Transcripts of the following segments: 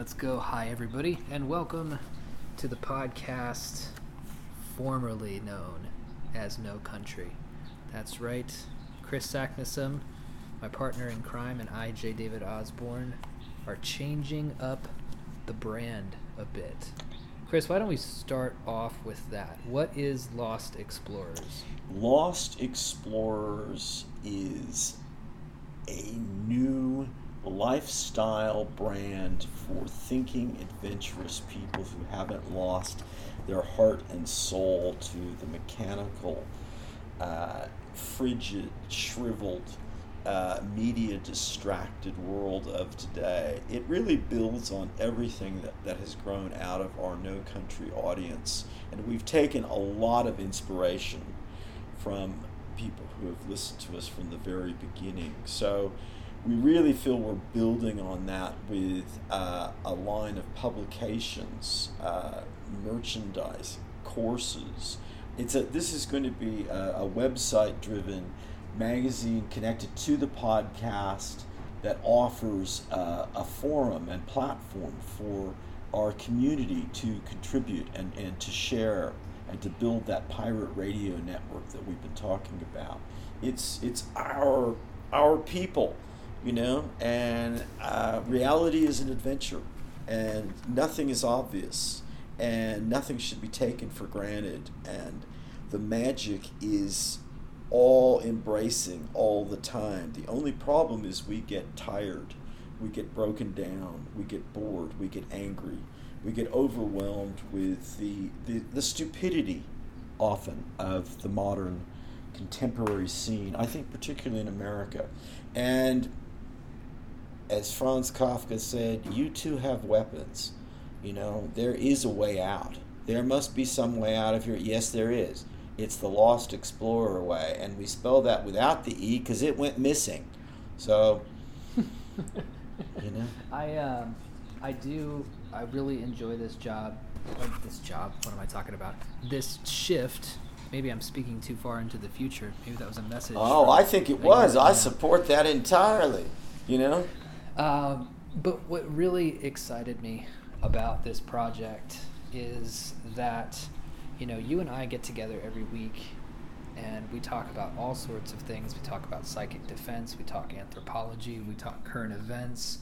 Let's go. Hi, everybody, and welcome to the podcast formerly known as No Country. That's right. Chris Sacknessum, my partner in crime, and I, J. David Osborne, are changing up the brand a bit. Chris, why don't we start off with that? What is Lost Explorers? Lost Explorers is a new lifestyle brand for thinking adventurous people who haven't lost their heart and soul to the mechanical, uh, frigid, shriveled, uh, media distracted world of today. It really builds on everything that, that has grown out of our No Country audience. And we've taken a lot of inspiration from people who have listened to us from the very beginning. So we really feel we're building on that with uh, a line of publications, uh, merchandise, courses. It's a, this is going to be a, a website driven magazine connected to the podcast that offers uh, a forum and platform for our community to contribute and, and to share and to build that pirate radio network that we've been talking about. It's, it's our, our people you know, and uh, reality is an adventure, and nothing is obvious, and nothing should be taken for granted, and the magic is all embracing all the time. The only problem is we get tired, we get broken down, we get bored, we get angry, we get overwhelmed with the, the, the stupidity often of the modern contemporary scene, I think particularly in America. And as Franz Kafka said, you too have weapons. You know, there is a way out. There must be some way out of here. Yes, there is. It's the Lost Explorer way, and we spell that without the E because it went missing. So, you know. I um, I do. I really enjoy this job. This job. What am I talking about? This shift. Maybe I'm speaking too far into the future. Maybe that was a message. Oh, I think it was. I support that entirely. You know. Um, but what really excited me about this project is that, you know, you and I get together every week and we talk about all sorts of things. We talk about psychic defense, we talk anthropology, we talk current events.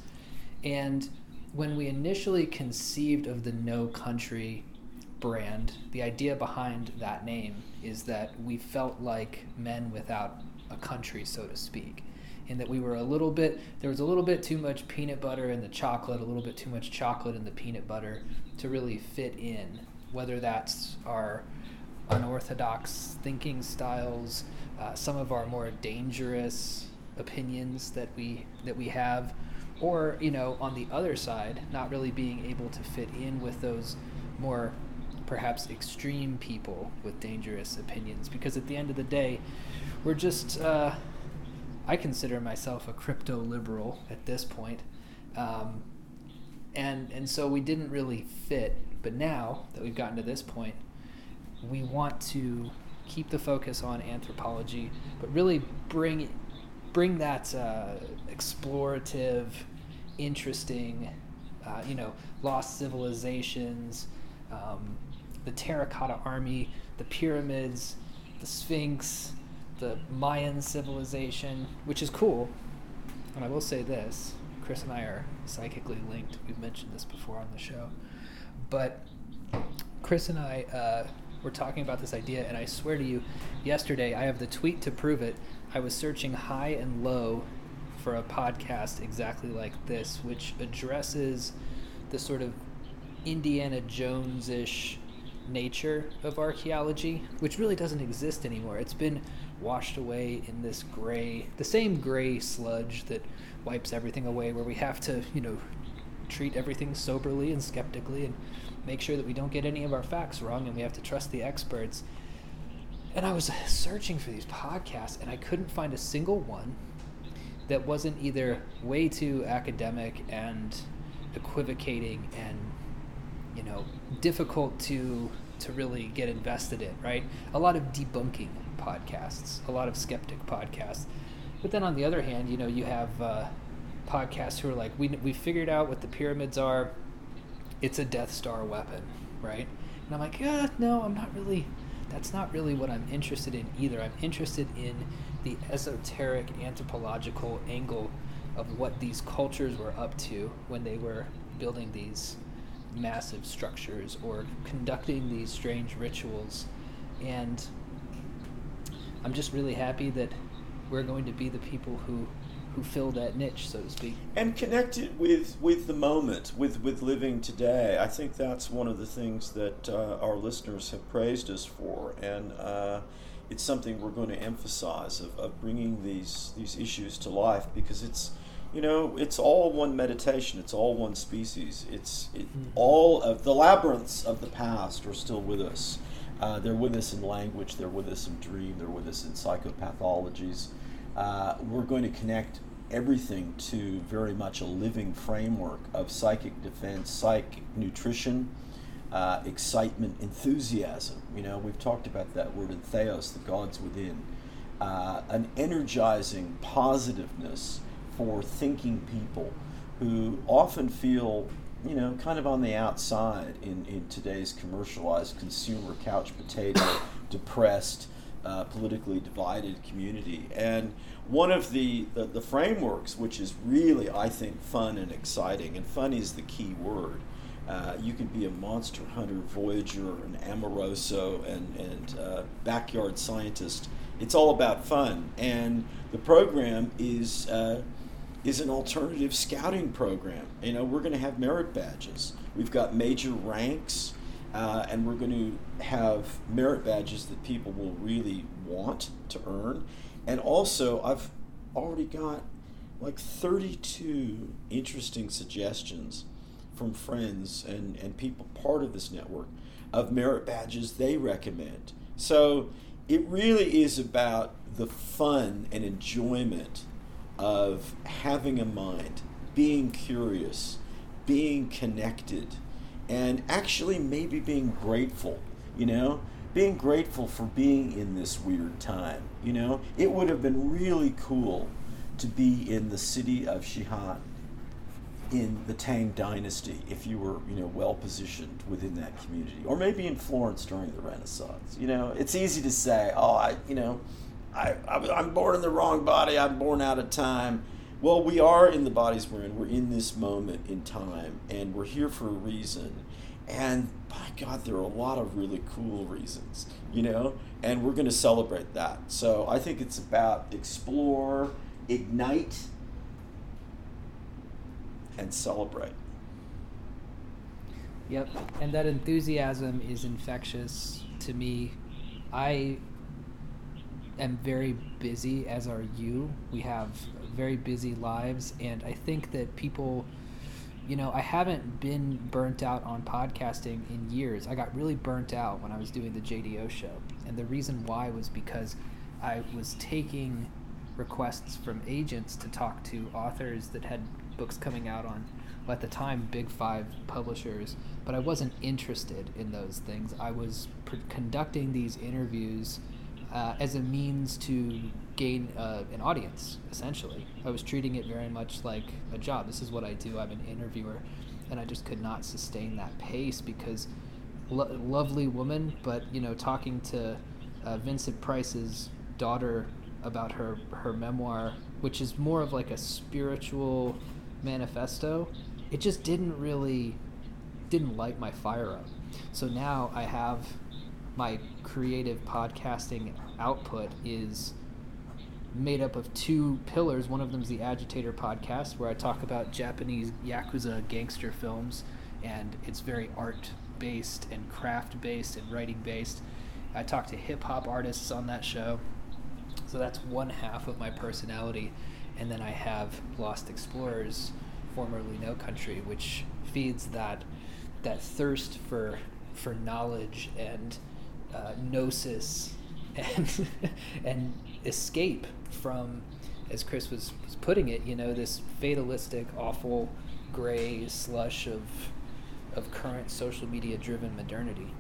And when we initially conceived of the No Country brand, the idea behind that name is that we felt like men without a country, so to speak in that we were a little bit there was a little bit too much peanut butter in the chocolate, a little bit too much chocolate in the peanut butter to really fit in. Whether that's our unorthodox thinking styles, uh, some of our more dangerous opinions that we that we have, or you know on the other side, not really being able to fit in with those more perhaps extreme people with dangerous opinions because at the end of the day we're just uh, I consider myself a crypto liberal at this point. Um, and and so we didn't really fit. But now that we've gotten to this point, we want to keep the focus on anthropology, but really bring bring that uh, explorative, interesting, uh, you know, lost civilizations, um, the terracotta army, the pyramids, the Sphinx, the Mayan civilization, which is cool. And I will say this Chris and I are psychically linked. We've mentioned this before on the show. But Chris and I uh, were talking about this idea, and I swear to you, yesterday, I have the tweet to prove it. I was searching high and low for a podcast exactly like this, which addresses the sort of Indiana Jones ish nature of archaeology, which really doesn't exist anymore. It's been washed away in this gray, the same gray sludge that wipes everything away, where we have to, you know, treat everything soberly and skeptically and make sure that we don't get any of our facts wrong and we have to trust the experts. And I was searching for these podcasts and I couldn't find a single one that wasn't either way too academic and equivocating and you know difficult to to really get invested in right a lot of debunking podcasts, a lot of skeptic podcasts. But then on the other hand, you know, you have uh, podcasts who are like, we we figured out what the pyramids are. it's a Death Star weapon, right? And I'm like, yeah, no, I'm not really. That's not really what I'm interested in either. I'm interested in the esoteric anthropological angle of what these cultures were up to when they were building these massive structures or conducting these strange rituals. And I'm just really happy that we're going to be the people who who fill that niche, so to speak. And connected with with the moment, with with living today. I think that's one of the things that uh, our listeners have praised us for, and uh, it's something we're going to emphasize of, of bringing these these issues to life because it's you know it's all one meditation it's all one species it's it, mm-hmm. all of the labyrinths of the past are still with us uh, they're with us in language they're with us in dream they're with us in psychopathologies. Uh, we're going to connect everything to very much a living framework of psychic defense psychic nutrition uh, excitement enthusiasm. You know we've talked about that word entheos the gods within. Uh, an energizing positiveness for thinking people who often feel, you know, kind of on the outside in, in today's commercialized consumer couch potato, depressed, uh, politically divided community. And one of the, the, the, frameworks, which is really, I think, fun and exciting, and fun is the key word. Uh, you can be a monster hunter, voyager, an amoroso, and, and uh, backyard scientist. It's all about fun. And the program is uh, is an alternative scouting program. You know, we're going to have merit badges. We've got major ranks, uh, and we're going to have merit badges that people will really want to earn. And also, I've already got like 32 interesting suggestions from friends and, and people part of this network of merit badges they recommend. So it really is about the fun and enjoyment of having a mind, being curious, being connected, and actually maybe being grateful, you know? Being grateful for being in this weird time, you know? It would have been really cool to be in the city of Xi'an in the Tang dynasty if you were, you know, well positioned within that community, or maybe in Florence during the Renaissance. You know, it's easy to say, oh, I, you know, I, I, am born in the wrong body. I'm born out of time. Well, we are in the bodies we're in. We're in this moment in time, and we're here for a reason. And by God, there are a lot of really cool reasons, you know, and we're going to celebrate that. So I think it's about explore, ignite, and celebrate. Yep, and that enthusiasm is infectious to me. I am very busy, as are you. We have very busy lives, and I think that people, you know, I haven't been burnt out on podcasting in years. I got really burnt out when I was doing the JDO show, and the reason why was because I was taking requests from agents to talk to authors that had books coming out on at the time big five publishers but i wasn't interested in those things i was conducting these interviews uh, as a means to gain uh, an audience, essentially. I was treating it very much like a job. This is what I do. I'm an interviewer. And I just could not sustain that pace because lo- lovely woman, but, you know, talking to uh, Vincent Price's daughter about her, her memoir, which is more of like a spiritual manifesto, it just didn't really, didn't light my fire up. So now I have my creative podcasting output is made up of two pillars. One of them is the Agitator podcast, where I talk about Japanese Yakuza gangster films, and it's very art based and craft based and writing based. I talk to hip hop artists on that show. So that's one half of my personality. And then I have Lost Explorers, formerly No Country, which feeds that that thirst for for knowledge and uh, gnosis and and escape from, as Chris was, was putting it, you know, this fatalistic, awful, gray slush of of current social media driven modernity.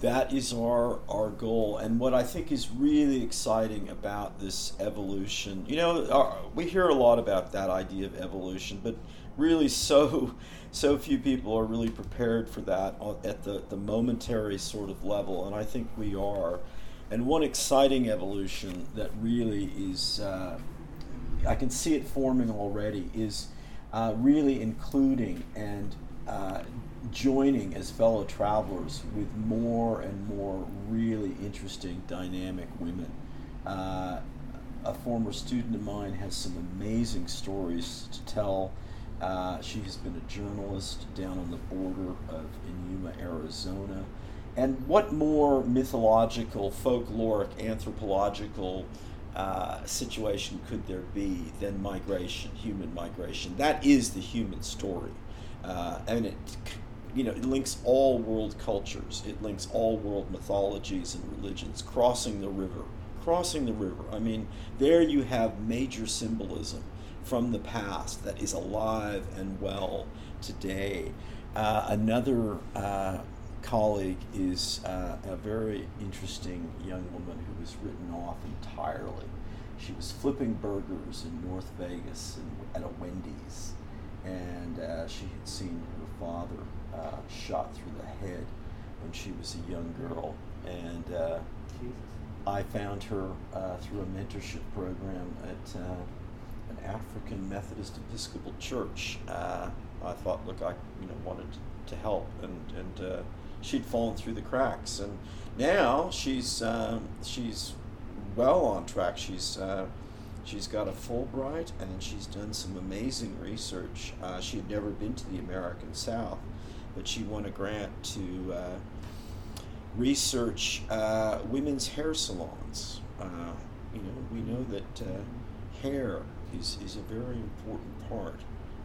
That is our our goal, and what I think is really exciting about this evolution. You know, our, we hear a lot about that idea of evolution, but really so so few people are really prepared for that at the, the momentary sort of level, and I think we are. And one exciting evolution that really is, uh, I can see it forming already, is uh, really including and uh, joining as fellow travelers with more and more really interesting, dynamic women. Uh, a former student of mine has some amazing stories to tell. Uh, she has been a journalist down on the border of Yuma, Arizona. And what more mythological, folkloric, anthropological uh, situation could there be than migration, human migration? That is the human story. Uh, and it, you know, it links all world cultures. It links all world mythologies and religions, crossing the river. Crossing the river. I mean, there you have major symbolism from the past that is alive and well today. Uh, another uh, colleague is uh, a very interesting young woman who was written off entirely. She was flipping burgers in North Vegas at a Wendy's, and uh, she had seen her father uh, shot through the head when she was a young girl. And uh, I found her through a mentorship program at African Methodist Episcopal Church. Uh, I thought, look, I you know wanted to help, and and uh, she'd fallen through the cracks, and now she's um, she's well on track. She's uh, she's got a Fulbright, and she's done some amazing research. Uh, she had never been to the American South, but she won a grant to uh, research uh, women's hair salons. you know, we know that hair is, is a very important part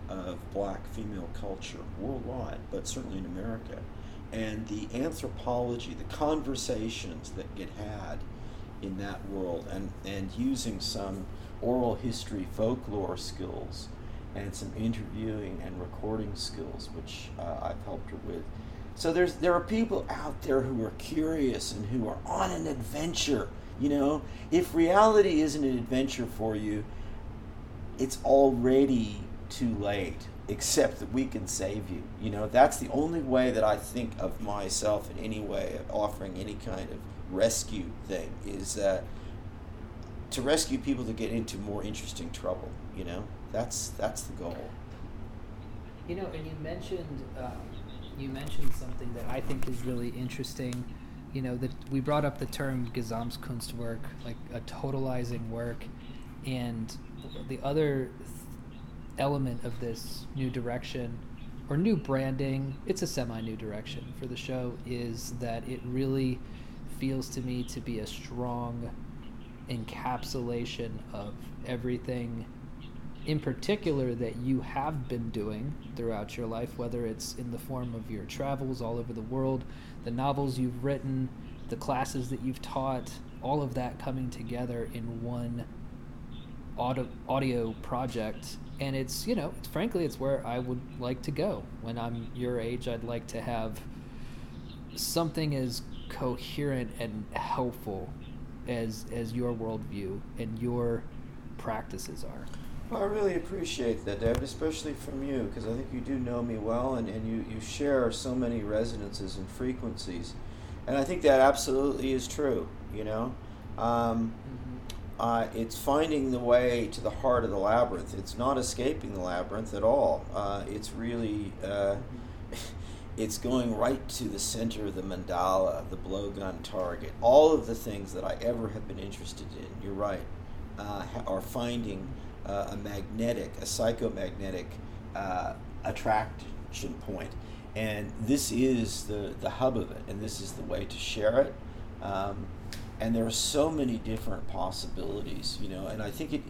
of black female culture worldwide, but certainly in America. And the anthropology, the conversations that get had in that world, and, and using some oral history folklore skills and some interviewing and recording skills, which uh, I've helped her with. So there's there are people out there who are curious and who are on an adventure. You know, if reality isn't an adventure for you, it's already too late except that we can save you. You know that's the only way that i think of myself in any way of offering any kind of rescue thing is uh, to rescue people to get into more interesting trouble you know? That's that's the goal. You know and you mentioned um, you mentioned something that i think is really interesting. You know that we brought up the term gesamtkunstwerk like a totalizing work and the other element of this new direction or new branding, it's a semi new direction for the show, is that it really feels to me to be a strong encapsulation of everything in particular that you have been doing throughout your life, whether it's in the form of your travels all over the world, the novels you've written, the classes that you've taught, all of that coming together in one audio, audio project and it's you know it's, frankly it's where i would like to go when i'm your age i'd like to have something as coherent and helpful as as your worldview and your practices are well, I really appreciate that, Deb, especially from you, because I think you do know me well and, and you, you share so many resonances and frequencies. And I think that absolutely is true, you know? Um, mm-hmm uh, it's finding the way to the heart of the labyrinth. It's not escaping the labyrinth at all. Uh, it's really, uh, it's going right to the center of the mandala, the blowgun target. All of the things that I ever have been interested in, you're right, uh, are finding uh, a magnetic, a psychomagnetic uh, attraction point. And this is the, the hub of it, and this is the way to share it. Um, and there are so many different possibilities, you know. And I think it,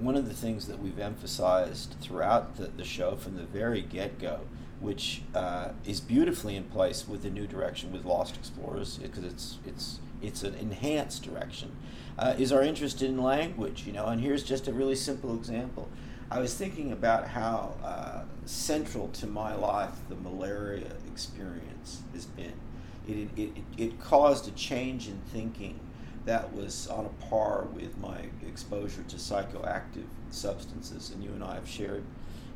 one of the things that we've emphasized throughout the, the show from the very get go, which uh, is beautifully in place with the new direction with Lost Explorers, because it's it's it's an enhanced direction, uh, is our interest in language, you know. And here's just a really simple example. I was thinking about how uh, central to my life the malaria experience has been it, it, it caused a change in thinking that was on a par with my exposure to psychoactive substances. And you and I have shared,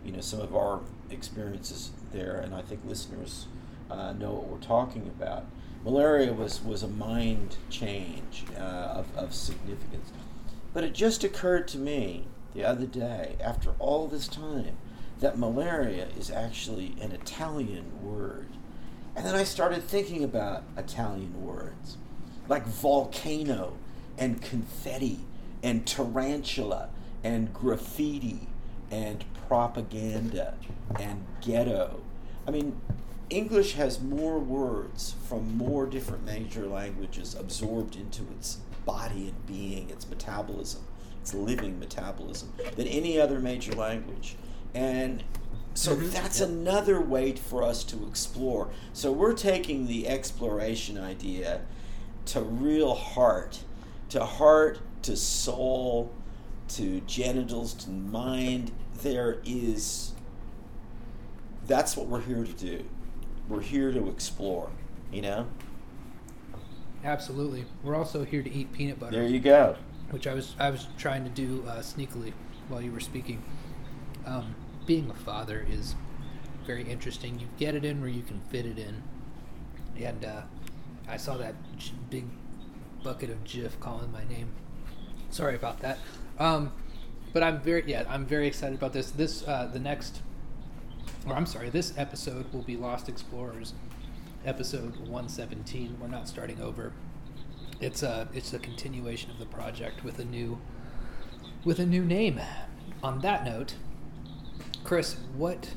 you know some of our experiences there, and I think listeners uh, know what we're talking about. Malaria was was a mind change uh, of of significance, but it just occurred to me the other day, after all this time, that malaria is actually an Italian word. And then I started thinking about Italian words like volcano and confetti and tarantula and graffiti and propaganda and ghetto. I mean, English has more words from more different major languages absorbed into its body and being, its metabolism, its living metabolism, than any other major language. And so Mhm. that's another way for us to explore. So we're taking the exploration idea to real heart, to heart, to soul, to genitals, to mind. There is. That's what we're here to do. We're here to explore. You know. Absolutely. We're also here to eat peanut butter, There you go. which I was I was trying to do uh, sneakily while you were speaking. Um, being a father is very interesting. You get it in where you can fit it in, and uh, I saw that big bucket of Jif calling my name. Sorry about that. Um, but I'm very yeah I'm very excited about this. This uh, the next, or I'm sorry, this episode will be Lost Explorers, episode 117. We're not starting over. It's a it's a continuation of the project with a new with a new name. On that note, Chris, what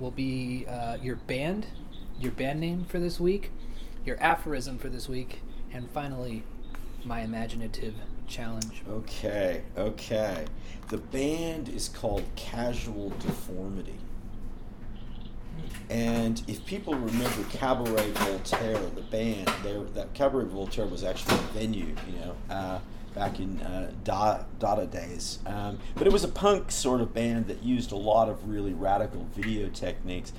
will be uh, your band, your band name for this week, your aphorism for this week, and finally, my imaginative challenge. Okay, okay. The band is called Casual Deformity. And if people remember Cabaret Voltaire, the band, that Cabaret Voltaire was actually a venue, you know, uh, back in uh, Da- Dada days. Um, but it was a punk sort of band that used a lot of really radical video techniques.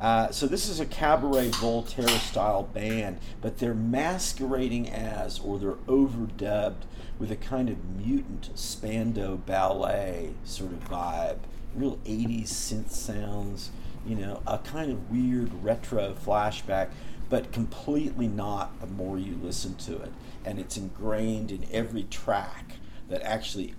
Uh, so this is a Cabaret Voltaire style band, but they're masquerading as, or they're overdubbed with a kind of mutant Spandau Ballet sort of vibe, real 80s synth sounds, you know, a kind of weird retro flashback, but completely not the more you listen to it. And it's ingrained in every track that actually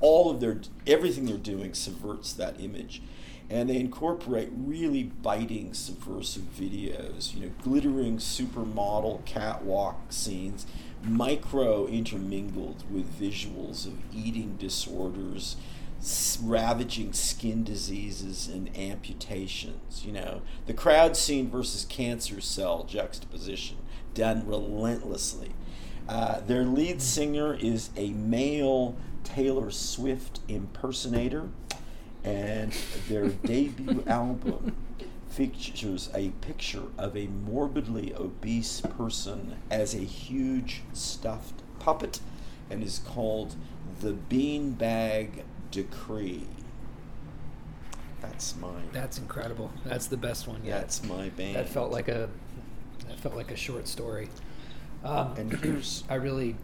all of their everything they're doing subverts that image and they incorporate really biting subversive videos you know glittering supermodel catwalk scenes micro intermingled with visuals of eating disorders ravaging skin diseases and amputations you know. The crowd scene versus cancer cell juxtaposition done relentlessly. Uh, their lead singer is a male Taylor Swift impersonator, and their debut album features a picture of a morbidly obese person as a huge stuffed puppet and is called The Beanbag Decree. That's mine. That's incredible. That's the best one yet. That's my band. That felt like a that felt like a short story. Um, And here's I really,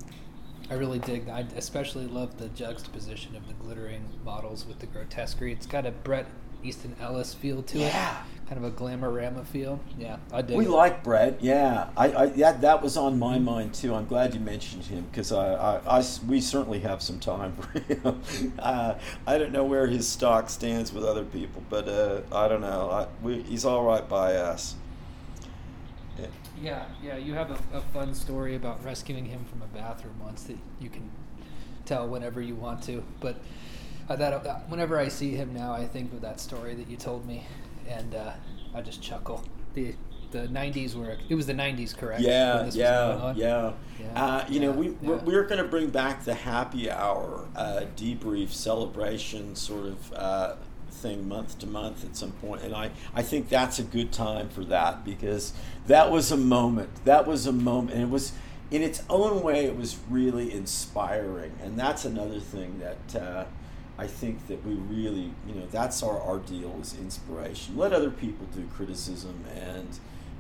I really dig. I especially love the juxtaposition of the glittering models with the grotesquerie. It's got a Bret Easton Ellis feel to Yeah. it, kind of a glamorama feel. Yeah, I dig. We it. like Bret, yeah. I, I that that was on my mind too. I'm glad you mentioned him because I. I. we certainly have some time for him. uh, I don't know where his stock stands with other people, but uh, I don't know. I, we, he's all right by us. Yeah. Yeah, yeah. You have a, a fun story about rescuing him from a bathroom once that you can tell whenever you want to. But uh, that uh, whenever I see him now, I think of that story that you told me, and uh, I just chuckle. The the '90s were it was the '90s, correct? Yeah, yeah, yeah. Yeah, Uh, you know, yeah, we we're, yeah. we're going to bring back the happy hour uh, debrief celebration sort of uh, thing month to month at some point, and I I think that's a good time for that because that was a moment. That was a moment, and it was in its own way, it was really inspiring, and that's another thing that. Uh, I think that we really, you know, that's our, our deal is inspiration. Let other people do criticism and,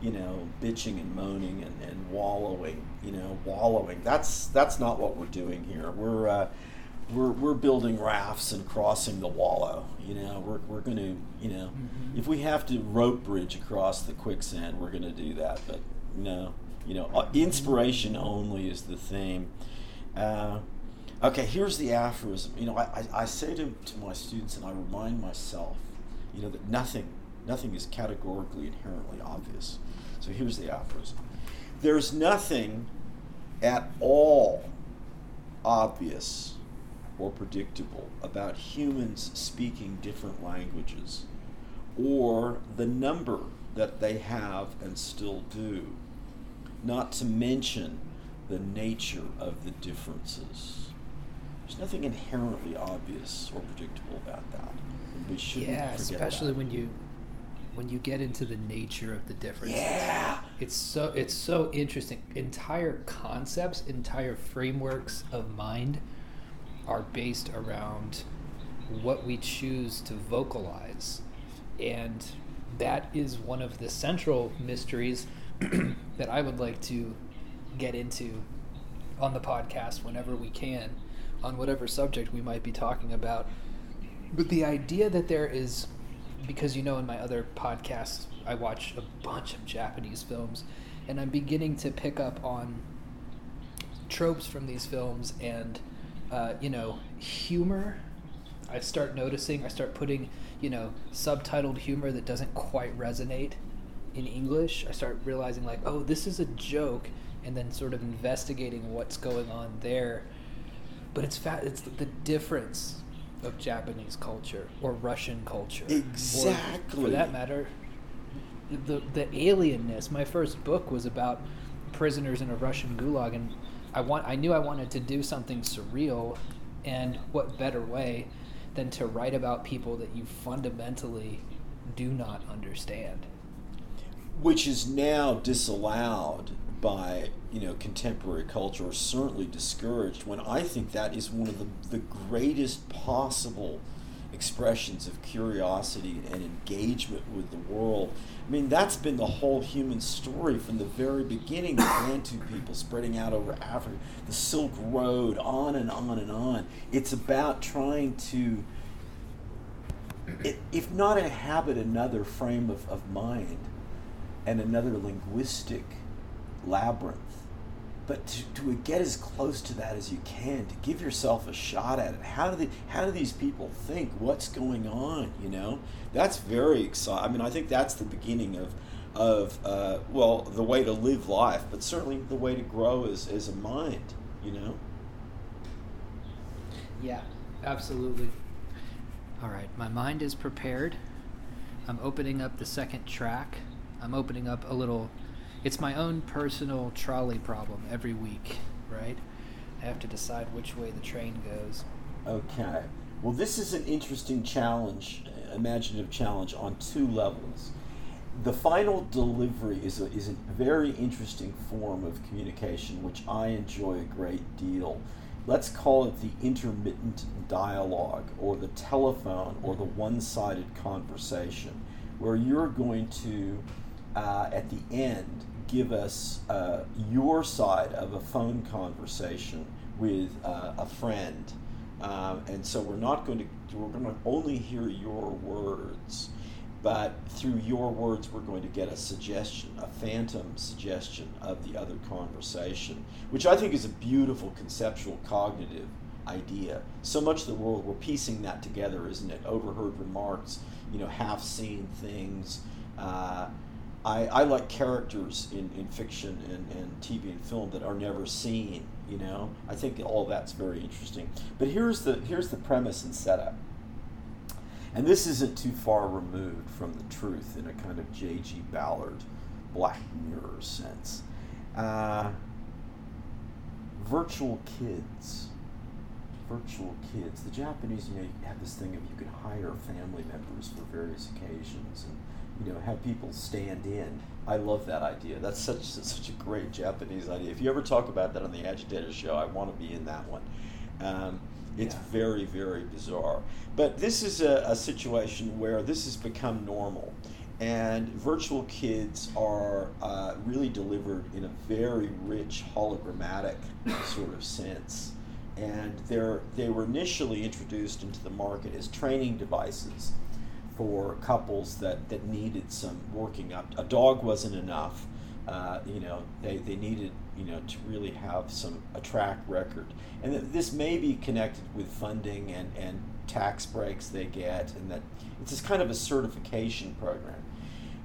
you know, bitching and moaning and, and wallowing, you know, wallowing. That's that's not what we're doing here. We're uh, we're, we're building rafts and crossing the wallow. You know, we're, we're going to, you know, Mhm. if we have to rope bridge across the quicksand, we're going to do that. But no, you know, uh, inspiration only is the theme. Uh, okay, here's the aphorism. You know, I, I, I say to, to my students and I remind myself, you know, that nothing, nothing is categorically inherently obvious. So here's the aphorism. There's nothing at all obvious or predictable about humans speaking different languages or the number that they have and still do, not to mention the nature of the differences. There's nothing inherently obvious or predictable about that. We shouldn't Yeah, especially that. when you when you get into the nature of the differences. Yeah. It's so it's so interesting. Entire concepts, entire frameworks of mind are based around what we choose to vocalize. And that is one of the central mysteries that I would like to get into on the podcast whenever we can on whatever subject we might be talking about. But the idea that there is, because you know, in my other podcasts, I watch a bunch of Japanese films, and I'm beginning to pick up on tropes from these films and, uh, you know, humor. I start noticing, I start putting, you know, subtitled humor that doesn't quite resonate in English. I start realizing, like, oh, this is a joke, and then sort of investigating what's going on there. But it's fa- it's the difference of Japanese culture or Russian culture. or, Exactly. for that matter, the the alienness. My first book was about prisoners in a Russian gulag, and I want I knew I wanted to do something surreal, and what better way than to write about people that you fundamentally do not understand. which is now disallowed by you know contemporary culture or certainly discouraged when i think that is one of the, the greatest possible expressions of curiosity and engagement with the world i mean that's been the whole human story from the very beginning the bantu people spreading out over africa the silk road on and on and on it's about trying to if not inhabit another frame of, of mind and another linguistic labyrinth. But to, to get as close to that as you can, to give yourself a shot at it. How do they, how do these people think? What's going on? You know, that's very exciting. I mean, I think that's the beginning of, of uh, well, the way to live life, but certainly the way to grow as, as a mind. You know. Yeah, absolutely. All right, my mind is prepared. I'm opening up the second track. I'm opening up a little. It's my own personal trolley problem every week, right? I have to decide which way the train goes. Okay. Well, this is an interesting challenge, imaginative challenge on two levels. The final delivery is a, is a very interesting form of communication, which I enjoy a great deal. Let's call it the intermittent dialogue, or the telephone, or the one sided conversation, where you're going to, uh, at the end, give us uh, your side of a phone conversation with uh, a friend. Um, and so we're not going to we're going to only hear your words, but through your words we're going to get a suggestion, a phantom suggestion of the other conversation, which I think is a beautiful conceptual cognitive idea. So much of the world we're piecing that together, isn't it? Overheard remarks, you know, half seen things. Uh, I, I like characters in, in fiction and, and TV and film that are never seen. You know, I think all that's very interesting. But here's the here's the premise and setup. And this isn't too far removed from the truth in a kind of J.G. Ballard Black Mirror sense. Uh, virtual kids. Virtual kids. The Japanese, you know, have this thing of you can hire family members for various occasions and you know, have people stand in. I love that idea. That's such such a great Japanese idea. If you ever talk about that on the Agitator Show, I want to be in that one. Um, it's Yeah. very very bizarre. But this is a, a situation where this has become normal, and virtual kids are uh, really delivered in a very rich hologrammatic sort of sense. and they're, they were initially introduced into the market as training devices for couples that, that needed some working up. A dog wasn't enough. Uh, you know, they, they needed, you know, to really have some a track record. And th- this may be connected with funding and, and tax breaks they get, and that it's just kind of a certification program.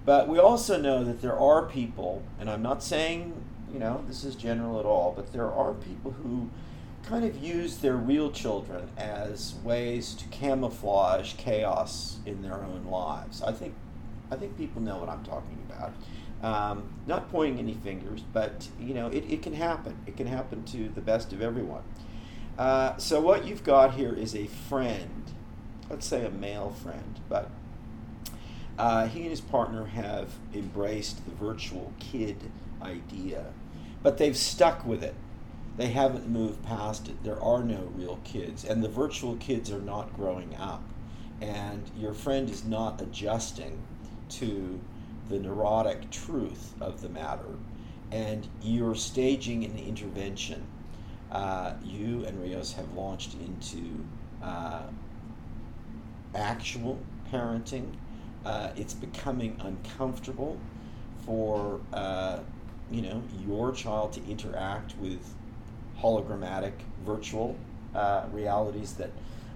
But we also know that there are people, and I'm not saying, you know, this is general at all, but there are people who kind of use their real children as ways to camouflage chaos in their own lives. I think, I think people know what I'm talking about. Um, not pointing any fingers, but you know, it, it can happen. It can happen to the best of everyone. Uh, so what you've got here is a friend, let's say a male friend, but uh, he and his partner have embraced the virtual kid idea, but they've stuck with it. They haven't moved past it. There are no real kids, and the virtual kids are not growing up. And your friend is not adjusting to the neurotic truth of the matter, and you're staging an intervention. Uh, you and Rios have launched into uh, actual parenting uh, it's becoming uncomfortable for uh, you know your child to interact with hologrammatic virtual uh, realities that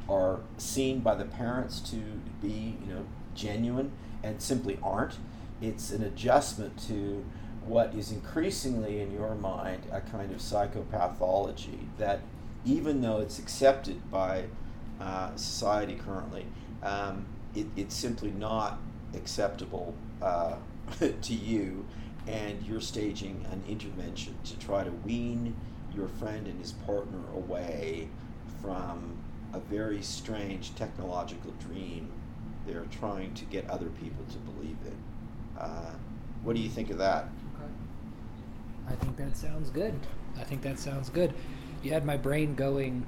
are seen by the parents to be you know genuine and simply aren't. It's an adjustment to what is increasingly in your mind a kind of psychopathology that even though it's accepted by uh, society currently um, it, it's simply not acceptable uh, to you, and you're staging an intervention to try to wean your friend and his partner away from a very strange technological dream they're trying to get other people to believe in. Uh, what do you think of that? I think that sounds good. I think that sounds good. You had my brain going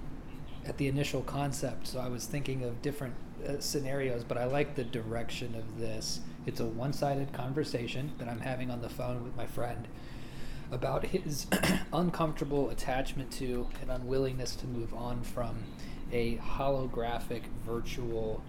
at the initial concept, so I was thinking of different uh, scenarios, but I like the direction of this. It's a one sided conversation that I'm having on the phone with my friend about his uncomfortable attachment to and unwillingness to move on from a holographic virtual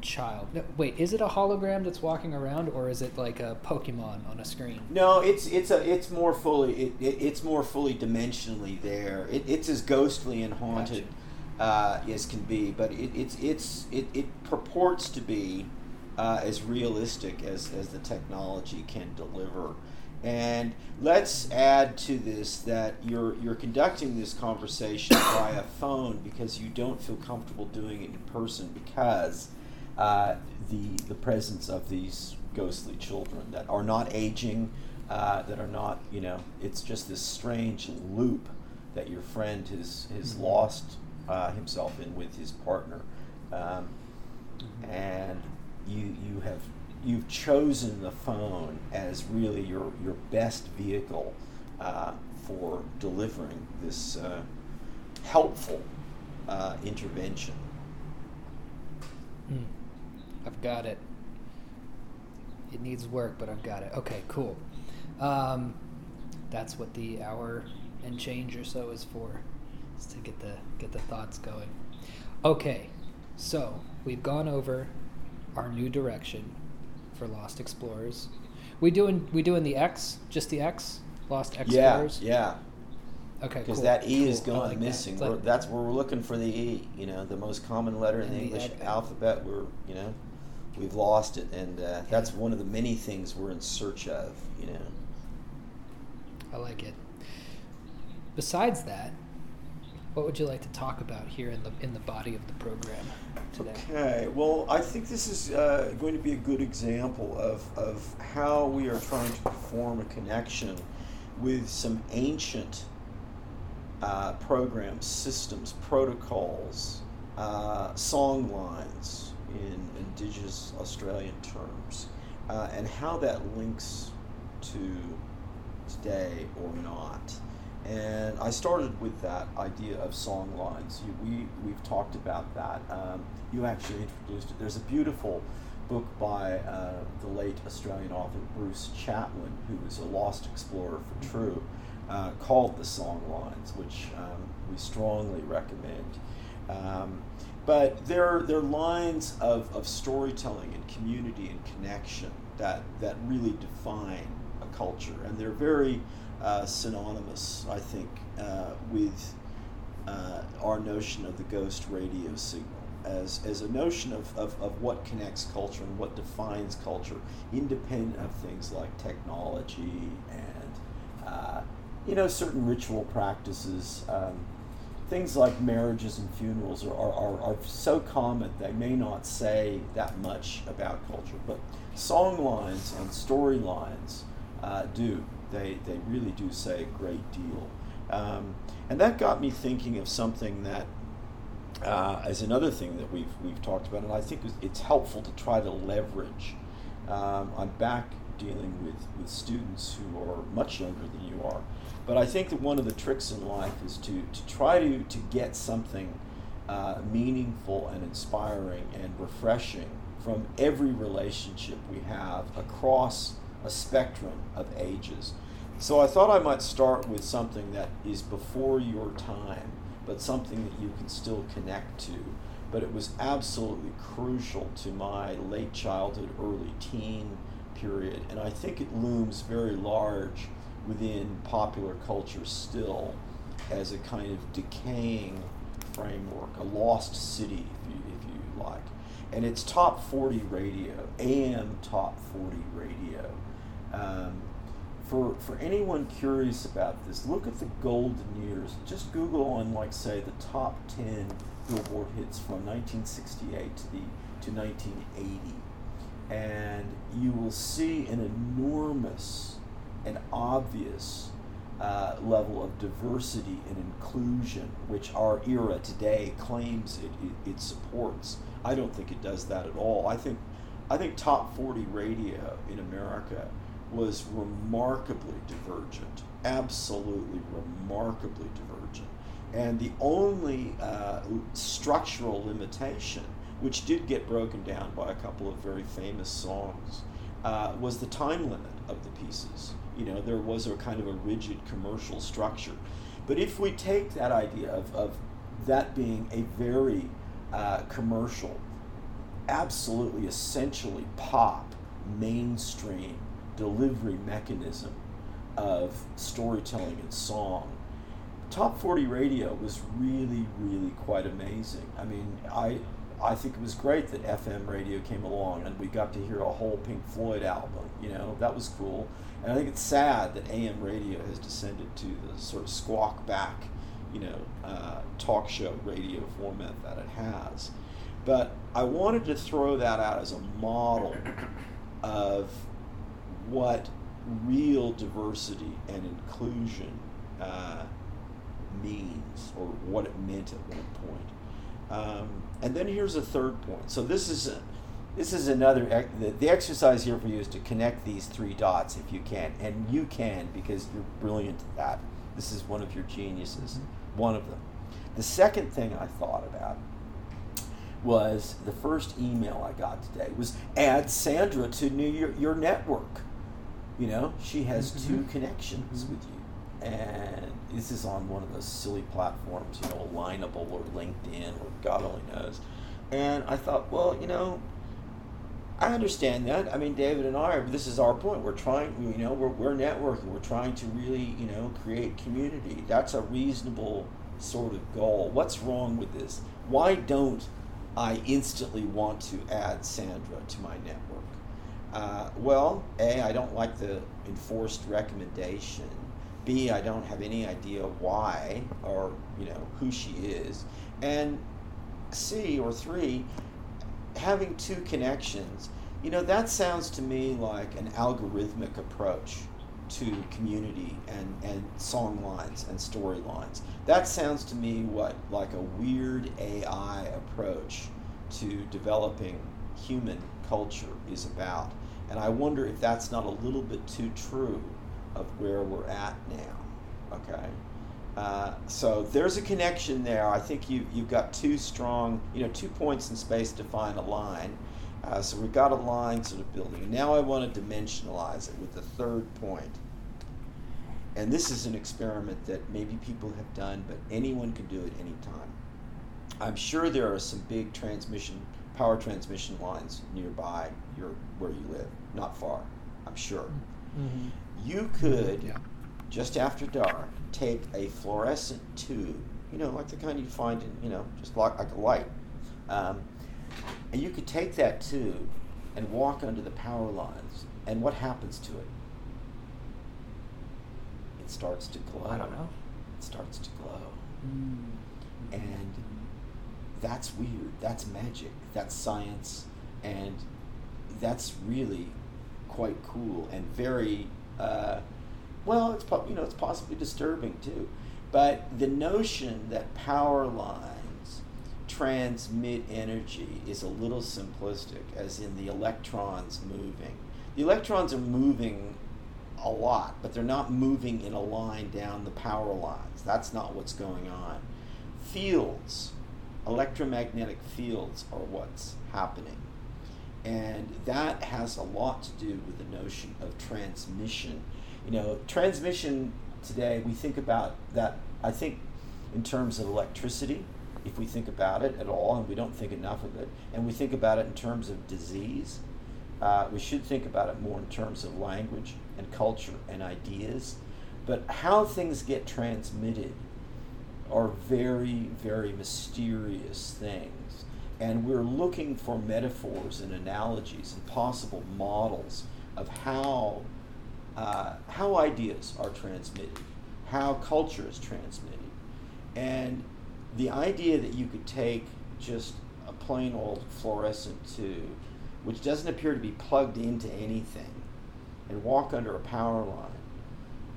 child. No, wait, is it a hologram that's walking around, or is it like a Pokemon on a screen? No, it's it's a it's more fully it, it it's more fully dimensionally there. It, it's as ghostly and haunted Gotcha uh, as can be, but it, it's it's it, it purports to be uh, as realistic as, as the technology can deliver. And let's add to this that you're you're conducting this conversation via phone because you don't feel comfortable doing it in person because uh, the the presence of these ghostly children that are not aging, uh, that are not you know it's just this strange loop that your friend has has mm-hmm. lost uh, himself in with his partner, um, mm-hmm. and you you have you've chosen the phone as really your your best vehicle uh, for delivering this uh, helpful uh, intervention. Mm. I've got it. It needs work, but I've got it. Okay, cool. Um, that's what the hour and change or so is for is to get the get the thoughts going. Okay, so we've gone over our new direction for Lost Explorers. We doing we doing the X, just the X, Lost Explorers. Yeah, yeah. Okay, because cool. that E cool. is gone like missing. That. Like, that's where we're looking for the E. You know, the most common letter in the English the alphabet. We're you know, we've lost it, and uh, yeah. that's one of the many things we're in search of. You know. I like it. Besides that, what would you like to talk about here in the in the body of the program today? Okay. Well, I think this is uh, going to be a good example of of how we are trying to form a connection with some ancient uh, programs, systems, protocols, uh, song lines in Indigenous Australian terms, uh, and how that links to today or not. And I started with that idea of song lines. You, we, we've talked about that. Um, you actually introduced it. There's a beautiful book by uh, the late Australian author Bruce Chatwin, who was a lost explorer for True, uh, called The Song Lines, which um, we strongly recommend. Um, but they're, they're lines of, of storytelling and community and connection that, that really define a culture. And they're very uh, synonymous, I think, uh, with uh, our notion of the ghost radio signal as, as a notion of, of, of what connects culture and what defines culture, independent of things like technology and uh, you know certain ritual practices. Um, things like marriages and funerals are, are, are, are, so common they may not say that much about culture, but song lines and storylines uh, do. They, they really do say a great deal. Um, and that got me thinking of something that uh, as another thing that we've, we've talked about, and I think it's helpful to try to leverage. Um, I'm back dealing with, with students who are much younger than you are, but I think that one of the tricks in life is to, to try to, to get something uh, meaningful and inspiring and refreshing from every relationship we have across a spectrum of ages. So I thought I might start with something that is before your time but something that you can still connect to. But it was absolutely crucial to my late childhood, early teen period, and I think it looms very large within popular culture still as a kind of decaying framework, a lost city, if you, if you like. And it's top 40 radio, AM top 40 radio. Um, for, for anyone curious about this, look at the golden years. Just Google on, like, say, the top 10 Billboard hits from 1968 to, the, to 1980. And you will see an enormous and obvious uh, level of diversity and inclusion, which our era today claims it, it, it supports. I don't think it does that at all. I think, I think top 40 radio in America was remarkably divergent, absolutely remarkably divergent. And the only uh, structural limitation, which did get broken down by a couple of very famous songs, uh, was the time limit of the pieces. You know, there was a kind of a rigid commercial structure. But if we take that idea of, of that being a very uh, commercial, absolutely essentially pop, mainstream delivery mechanism of storytelling and song. Top 40 radio was really, really quite amazing. I mean, I, I think it was great that FM radio came along and we got to hear a whole Pink Floyd album. You know, that was cool. And I think it's sad that AM radio has descended to the sort of squawk back, you know, uh, talk show radio format that it has. But I wanted to throw that out as a model of what real diversity and inclusion uh, means or what it meant at one point. Um, and then here's a third point. So this is a, this is another the, the exercise here for you is to connect these three dots if you can, and you can because you're brilliant at that. This is one of your geniuses, one of them. The second thing I thought about was the first email I got today was add Sandra to new, your, your network. You know, she has mm-hmm. two connections mm-hmm. with you. And this is on one of those silly platforms, you know, Alignable or LinkedIn or God only knows. And I thought, well, you know, I understand that. I mean, David and I, this is our point. We're trying, you know, we're, we're networking. We're trying to really, you know, create community. That's a reasonable sort of goal. What's wrong with this? Why don't I instantly want to add Sandra to my network? Uh, well, A, I don't like the enforced recommendation. B, I don't have any idea why or, you know, who she is. And C, or three, having two connections, you know, that sounds to me like an algorithmic approach to community and, and song lines and storylines. That sounds to me what like a weird AI approach to developing human culture is about. And I wonder if that's not a little bit too true of where we're at now. Okay? Uh, so there's a connection there. I think you, you've got two strong, you know, two points in space define a line. Uh, so we've got a line sort of building. Now I want to dimensionalize it with the third point. and this is an experiment that maybe people have done, but anyone can do it anytime. I'm sure there are some big transmission, power transmission lines nearby your where you live, not far. I'm sure. Mm-hmm. You could, Yeah. just after dark, take a fluorescent tube, you know, like the kind you find in, you know, just like, like a light. Um, and you could take that tube and walk under the power lines, and what happens to it? It starts to glow. I don't know. It starts to glow. Mm. And that's weird. That's magic. That's science. And that's really quite cool and very, uh, well, it's you know it's possibly disturbing too. But the notion that power lines transmit energy is a little simplistic, as in the electrons moving. The electrons are moving a lot, but they're not moving in a line down the power lines. That's not what's going on. Fields, electromagnetic fields, are what's happening. And that has a lot to do with the notion of transmission. You know, transmission today, we think about that, I think, in terms of electricity, if we think about it at all, and we don't think enough of it, and we think about it in terms of disease. Uh, we should think about it more in terms of language and culture and ideas. But how things get transmitted are very, very mysterious things. And we're looking for metaphors and analogies and possible models of how, uh, how ideas are transmitted, how culture is transmitted. And the idea that you could take just a plain old fluorescent tube, which doesn't appear to be plugged into anything, and walk under a power line,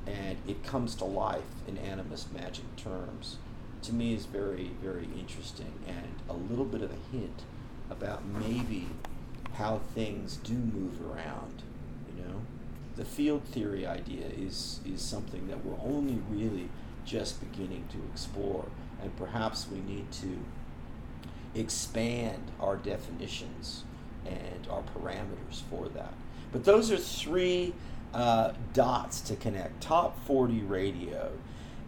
and it comes to life in animist magic terms, to me is very, very interesting and a little bit of a hint about maybe how things do move around, you know? The field theory idea is, is something that we're only really just beginning to explore, and perhaps we need to expand our definitions and our parameters for that. But those are three uh, dots to connect Top 40 Radio,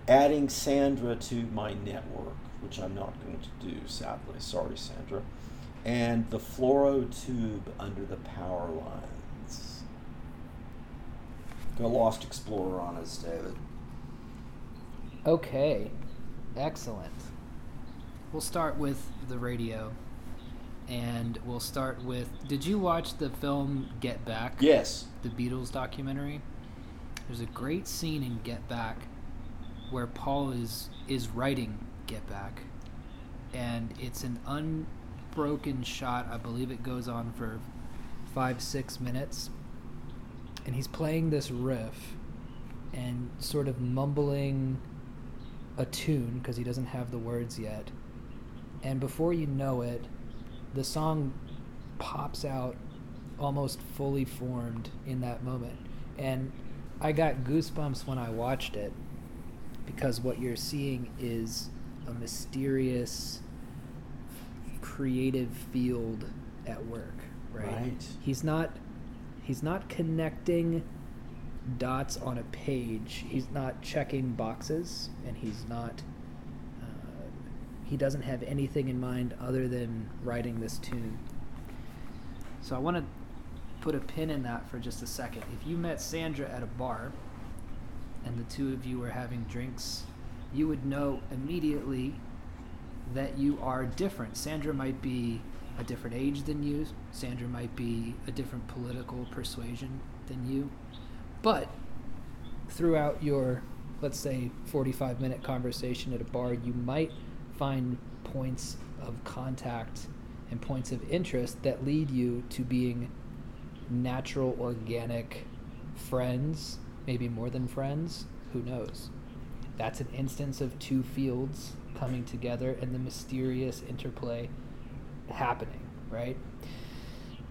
adding Sandra to my network, which I'm not going to do, sadly. Sorry, Sandra. And the fluoro tube under the power lines. Go Lost Explorer on us, David. Okay, excellent. We'll start with the radio, and we'll start with. Did you watch the film Get Back? Yes. The Beatles documentary. There's a great scene in Get Back where Paul is is writing Get Back, and it's an unbroken shot. I believe it goes on for five six minutes, and he's playing this riff and sort of mumbling a tune because he doesn't have the words yet. And before you know it, the song pops out almost fully formed in that moment. And I got goosebumps when I watched it because what you're seeing is a mysterious creative field at work, right? Right. He's not he's not connecting dots on a page. He's not checking boxes, and he's not. Uh, he doesn't have anything in mind other than writing this tune. So I want to put a pin in that for just a second. If you met Sandra at a bar, and the two of you were having drinks, you would know immediately that you are different. Sandra might be a different age than you. Sandra might be a different political persuasion than you. But throughout your, let's say, 45 minute conversation at a bar, you might find points of contact and points of interest that lead you to being natural, organic friends, maybe more than friends. Who knows? That's an instance of two fields coming together and the mysterious interplay happening, right?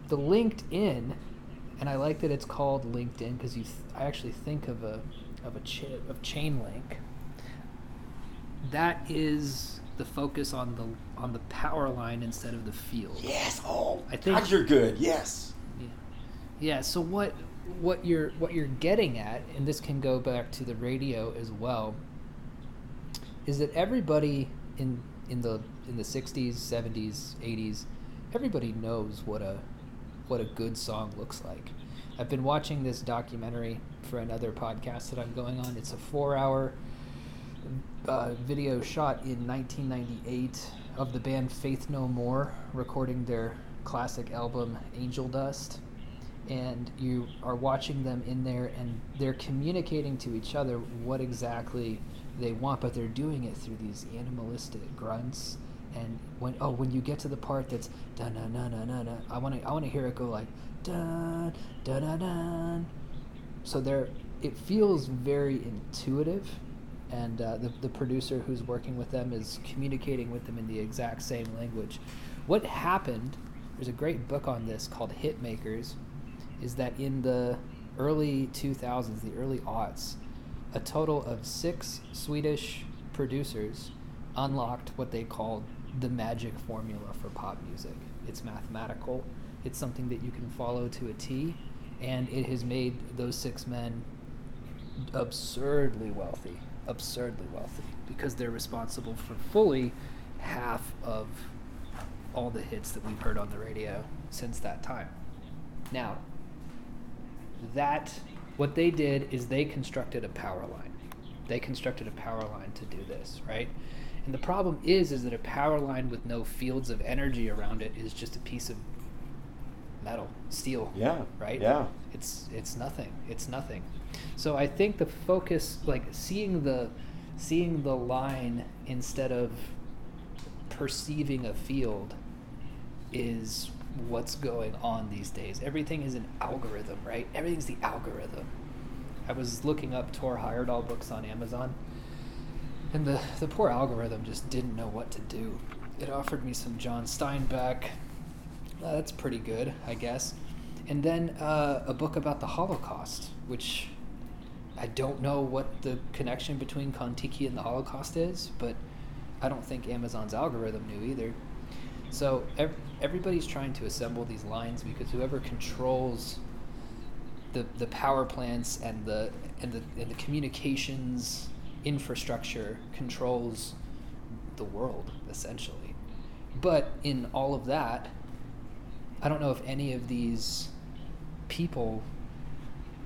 The LinkedIn and I like that it's called LinkedIn because you. Th- I actually think of a of a cha- of chain link. That is the focus on the on the power line instead of the field. Yes. Oh, I think- God, you're good. Yes. Yeah. Yeah. So what what you're what you're getting at, and this can go back to the radio as well, is that everybody in in the in the 60s, 70s, 80s, everybody knows what a what a good song looks like. I've been watching this documentary for another podcast that I'm going on. It's a four-hour uh, video shot in 1998 of the band Faith No More recording their classic album Angel Dust. And you are watching them in there, and they're communicating to each other what exactly they want, but they're doing it through these animalistic grunts. And when oh, when you get to the part that's da na na na na na, I want to I want to hear it go like da da da da. So there, it feels very intuitive, and uh, the the producer who's working with them is communicating with them in the exact same language. What happened? There's a great book on this called Hit Makers. Is that in the early 2000s, the early aughts, a total of six Swedish producers unlocked what they called the magic formula for pop music. It's mathematical, it's something that you can follow to a T, and it has made those six men absurdly wealthy. Absurdly wealthy because they're responsible for fully half of all the hits that we've heard on the radio since that time. Now, that what they did is they constructed a power line. They constructed a power line to do this, right? And the problem is is that a power line with no fields of energy around it is just a piece of metal, steel. Yeah. Right? Yeah. It's it's nothing. It's nothing. So I think the focus like seeing the seeing the line instead of perceiving a field is what's going on these days. Everything is an algorithm, right? Everything's the algorithm. I was looking up Thor Heyerdahl books on Amazon, and the, the poor algorithm just didn't know what to do. It offered me some John Steinbeck. Uh, that's pretty good, I guess. And then uh, a book about the Holocaust, which I don't know what the connection between Kon-Tiki and the Holocaust is, but I don't think Amazon's algorithm knew either. So ev- everybody's trying to assemble these lines because whoever controls the, the power plants and the and the and the communications infrastructure controls the world essentially. But in all of that, I don't know if any of these people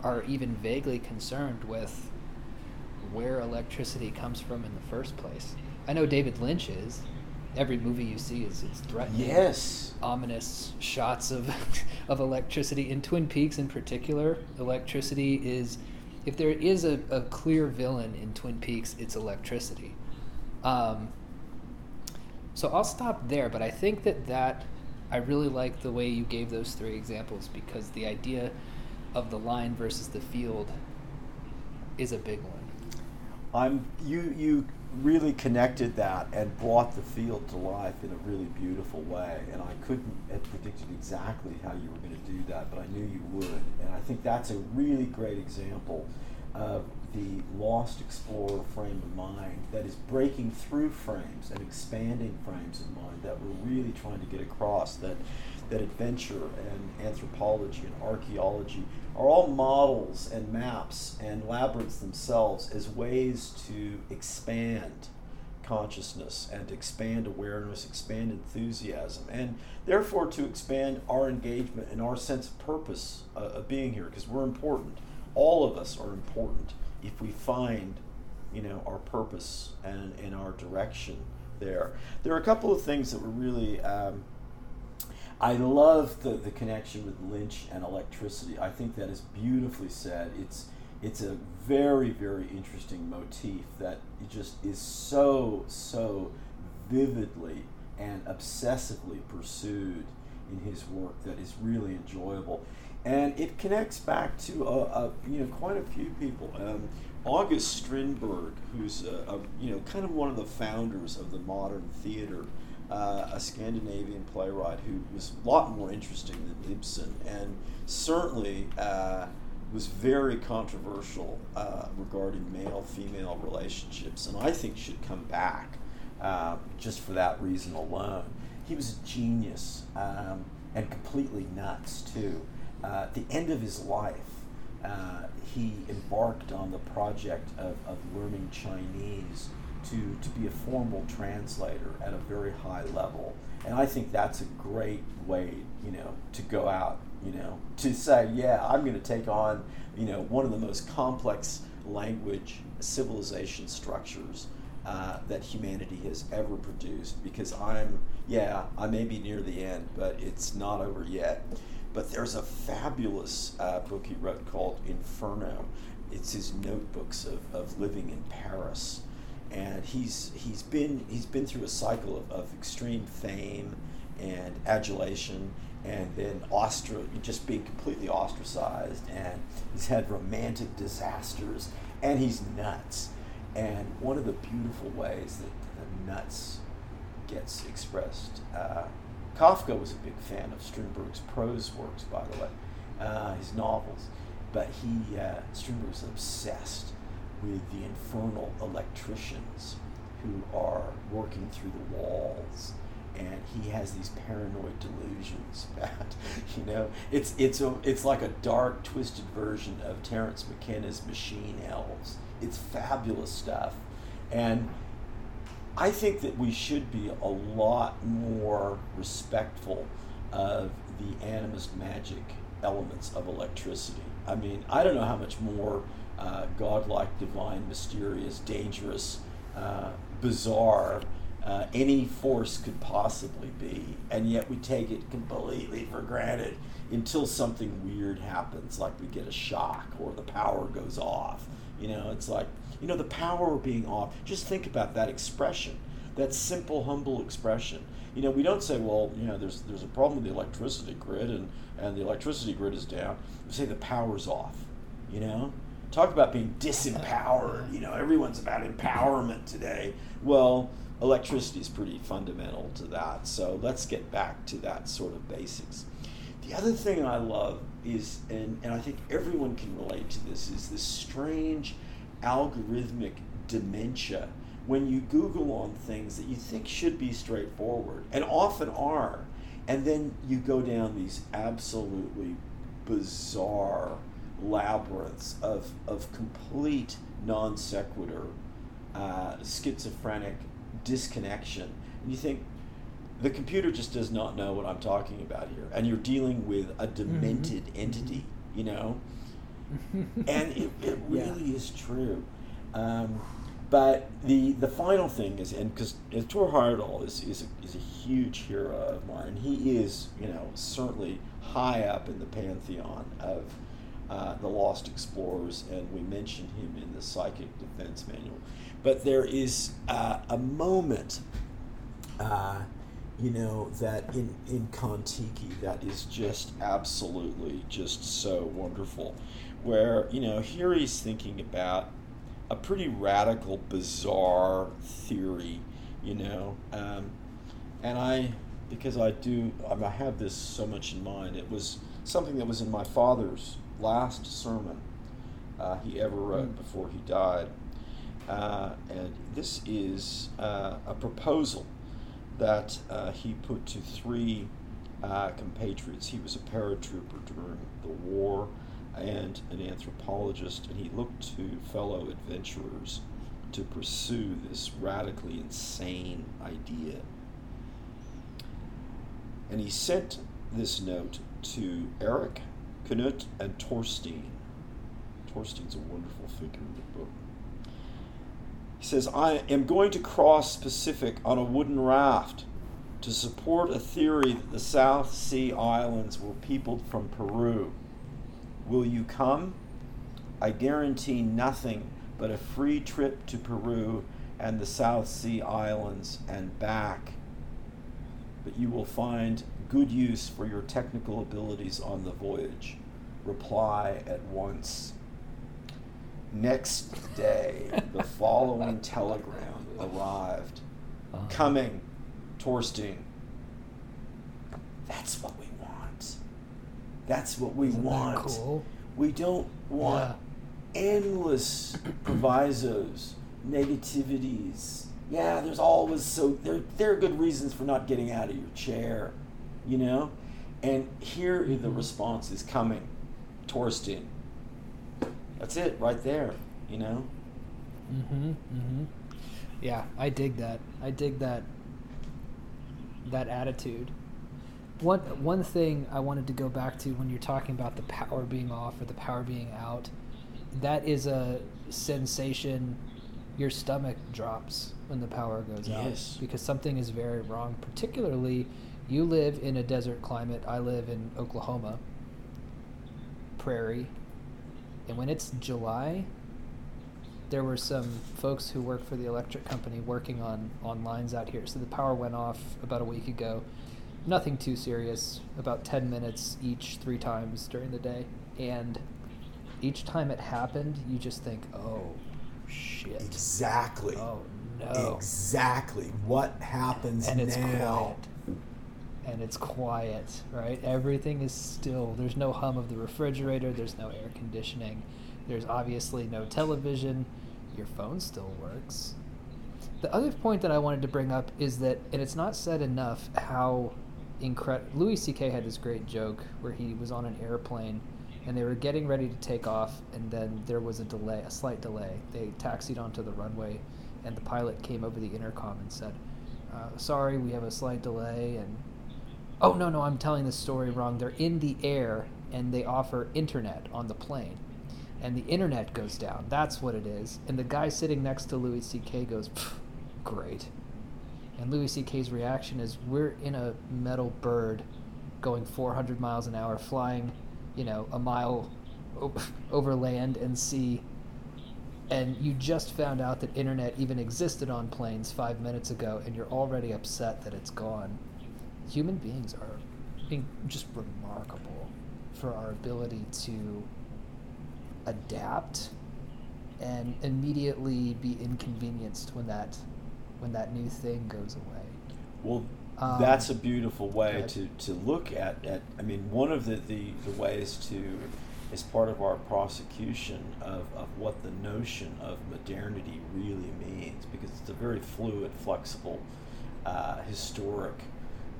are even vaguely concerned with where electricity comes from in the first place. I know David Lynch is. Every movie you see is threatening, Yes. ominous shots of of electricity. In Twin Peaks, in particular, electricity is. If there is a, a clear villain in Twin Peaks, it's electricity. Um, so I'll stop there, but I think that that I really like the way you gave those three examples because the idea of the line versus the field is a big one. I'm you you really connected that and brought the field to life in a really beautiful way. And I couldn't have predicted exactly how you were going to do that but I knew you would. And I think that's a really great example of the lost explorer frame of mind that is breaking through frames and expanding frames of mind that we're really trying to get across that that adventure and anthropology and archaeology are all models and maps and labyrinths themselves as ways to expand consciousness and expand awareness, expand enthusiasm, and therefore to expand our engagement and our sense of purpose uh, of being here because we're important. All of us are important if we find, you know, our purpose and, and our direction there. There are a couple of things that were really. Um, I love the, the connection with Lynch and electricity. I think that is beautifully said. It's it's a very very interesting motif that just is so so vividly and obsessively pursued in his work that is really enjoyable, and it connects back to a, a you know quite a few people. Um, August Strindberg, who's a, a, you know kind of one of the founders of the modern theater uh, a Scandinavian playwright who was a lot more interesting than Ibsen, and certainly uh, was very controversial uh, regarding male-female relationships, and I think should come back uh, just for that reason alone. He was a genius um, and completely nuts too. Uh, at the end of his life, uh, he embarked on the project of, of learning Chinese to, to be a formal translator at a very high level. And I think that's a great way, you know, to go out, you know, to say, yeah, I'm going to take on, you know, one of the most complex language civilization structures uh, that humanity has ever produced because I'm, yeah, I may be near the end, but it's not over yet. But there's a fabulous uh, book he wrote called Inferno. It's his notebooks of, of living in Paris. And he's, he's, been, he's been through a cycle of, of extreme fame and adulation and then ostra- just being completely ostracized. And he's had romantic disasters and he's nuts and one of the beautiful ways that the nuts gets expressed, uh, Kafka was a big fan of Strindberg's prose works, by the way, uh, his novels. But he, uh, Strindberg was obsessed with the infernal electricians who are working through the walls and he has these paranoid delusions that you know it's it's a, it's like a dark twisted version of Terence McKenna's machine elves it's fabulous stuff. And I think that we should be a lot more respectful of the animist magic elements of electricity. I mean, I don't know how much more uh, godlike, divine, mysterious, dangerous, uh, bizarre uh, any force could possibly be, and yet we take it completely for granted until something weird happens, like we get a shock or the power goes off. You know, it's like, you know, the power being off. Just think about that expression, that simple, humble expression. You know, we don't say, well, you know, there's there's a problem with the electricity grid and, and the electricity grid is down. We say the power's off. You know? Talk about being disempowered. You know, everyone's about empowerment today. Well, electricity is pretty fundamental to that. So let's get back to that sort of basics. The other thing I love is, and, and I think everyone can relate to this, is this strange algorithmic dementia when you Google on things that you think should be straightforward and often are, and then you go down these absolutely bizarre labyrinths of, of complete non sequitur, uh, schizophrenic disconnection. And you think, the computer just does not know what I'm talking about here, and you're dealing with a demented mm-hmm. entity, you know, and it, it really yeah. is true. Um, but the the final thing is, and because Thor Heyerdahl is is a, is a huge hero of mine, he is you know certainly high up in the pantheon of uh, the Lost Explorers, and we mentioned him in the Psychic Defense Manual. But there is uh, a moment. Uh, you know, that in, in Kon-Tiki that is just absolutely just so wonderful. Where, you know, here he's thinking about a pretty radical, bizarre theory, you know. Um, and I, because I do, I have this so much in mind, it was something that was in my father's last sermon uh, he ever wrote mm. before he died. Uh, and this is uh, a proposal that uh, he put to three uh, compatriots. He was a paratrooper during the war and an anthropologist, and he looked to fellow adventurers to pursue this radically insane idea. And he sent this note to Eric, Knut, and Torstein. Torstein's a wonderful figure in the book. He says, I am going to cross Pacific on a wooden raft to support a theory that the South Sea Islands were peopled from Peru. Will you come? I guarantee nothing but a free trip to Peru and the South Sea Islands and back. But you will find good use for your technical abilities on the voyage. Reply at once. Next day, the following telegram arrived. Uh-huh. Coming, Torstein. That's what we want. That's what we Isn't want. Cool? We don't want yeah. endless provisos, negativities. Yeah, there's always so there there are good reasons for not getting out of your chair, you know? And here the mm-hmm. response is coming. towards Torstein, That's it, right there. You know. Mm-hmm. Mm-hmm. Yeah, I dig that. I dig that. That attitude. One one thing I wanted to go back to when you're talking about the power being off or the power being out, that is a sensation. Your stomach drops when the power goes Yes. out because something is very wrong. Particularly, you live in a desert climate. I live in Oklahoma. Prairie, and when it's July, there were some folks who work for the electric company working on on lines out here. So the power went off about a week ago. Nothing too serious. About ten minutes each, three times during the day, and each time it happened, you just think, "Oh, shit! Exactly. Oh no!" Exactly. What happens and it's now? And it's quiet, right? Everything is still. There's no hum of the refrigerator. There's no air conditioning. There's obviously no television. Your phone still works. The other point that I wanted to bring up is that, and it's not said enough, how incredible. Louis C.K. had this great joke where he was on an airplane and they were getting ready to take off, and then there was a delay, a slight delay. They taxied onto the runway, and the pilot came over the intercom and said, uh, "Sorry, we have a slight delay." And oh no, no, I'm telling the story wrong. They're in the air, and they offer internet on the plane, and the internet goes down. That's what it is. And the guy sitting next to Louis C.K. goes, "Great." And Louis C.K.'s reaction is, "We're in a metal bird, going 400 miles an hour, flying." you know, a mile over land and sea, and you just found out that internet even existed on planes five minutes ago, and you're already upset that it's gone. Human beings are just remarkable for our ability to adapt and immediately be inconvenienced when that when that new thing goes away. Well, Um, that's a beautiful way to, to look at, at. I mean, one of the, the, the ways to, as part of our prosecution of, of what the notion of modernity really means, because it's a very fluid, flexible, uh, historic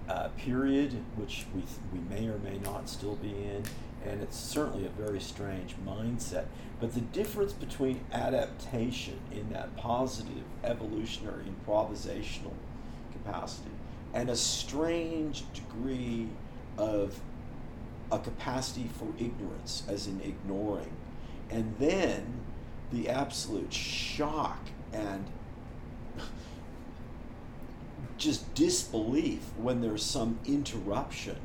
uh, period, which we, we may or may not still be in, and it's certainly a very strange mindset. But the difference between adaptation in that positive, evolutionary, improvisational capacity and a strange degree of a capacity for ignorance, as in ignoring, and then the absolute shock and just disbelief when there's some interruption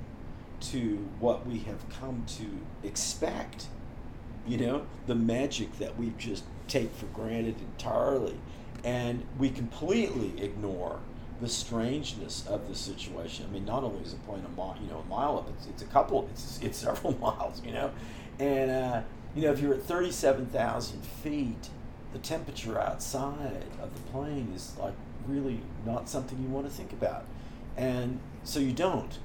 to what we have come to expect. You know, the magic that we just take for granted entirely. And we completely ignore the strangeness of the situation. I mean, not only is the plane a mile, you know, a mile up, it's, it's a couple, it's, it's several miles, you know. And, uh, you know, if you're at 37,000 feet, the temperature outside of the plane is like really not something you want to think about. And so you don't.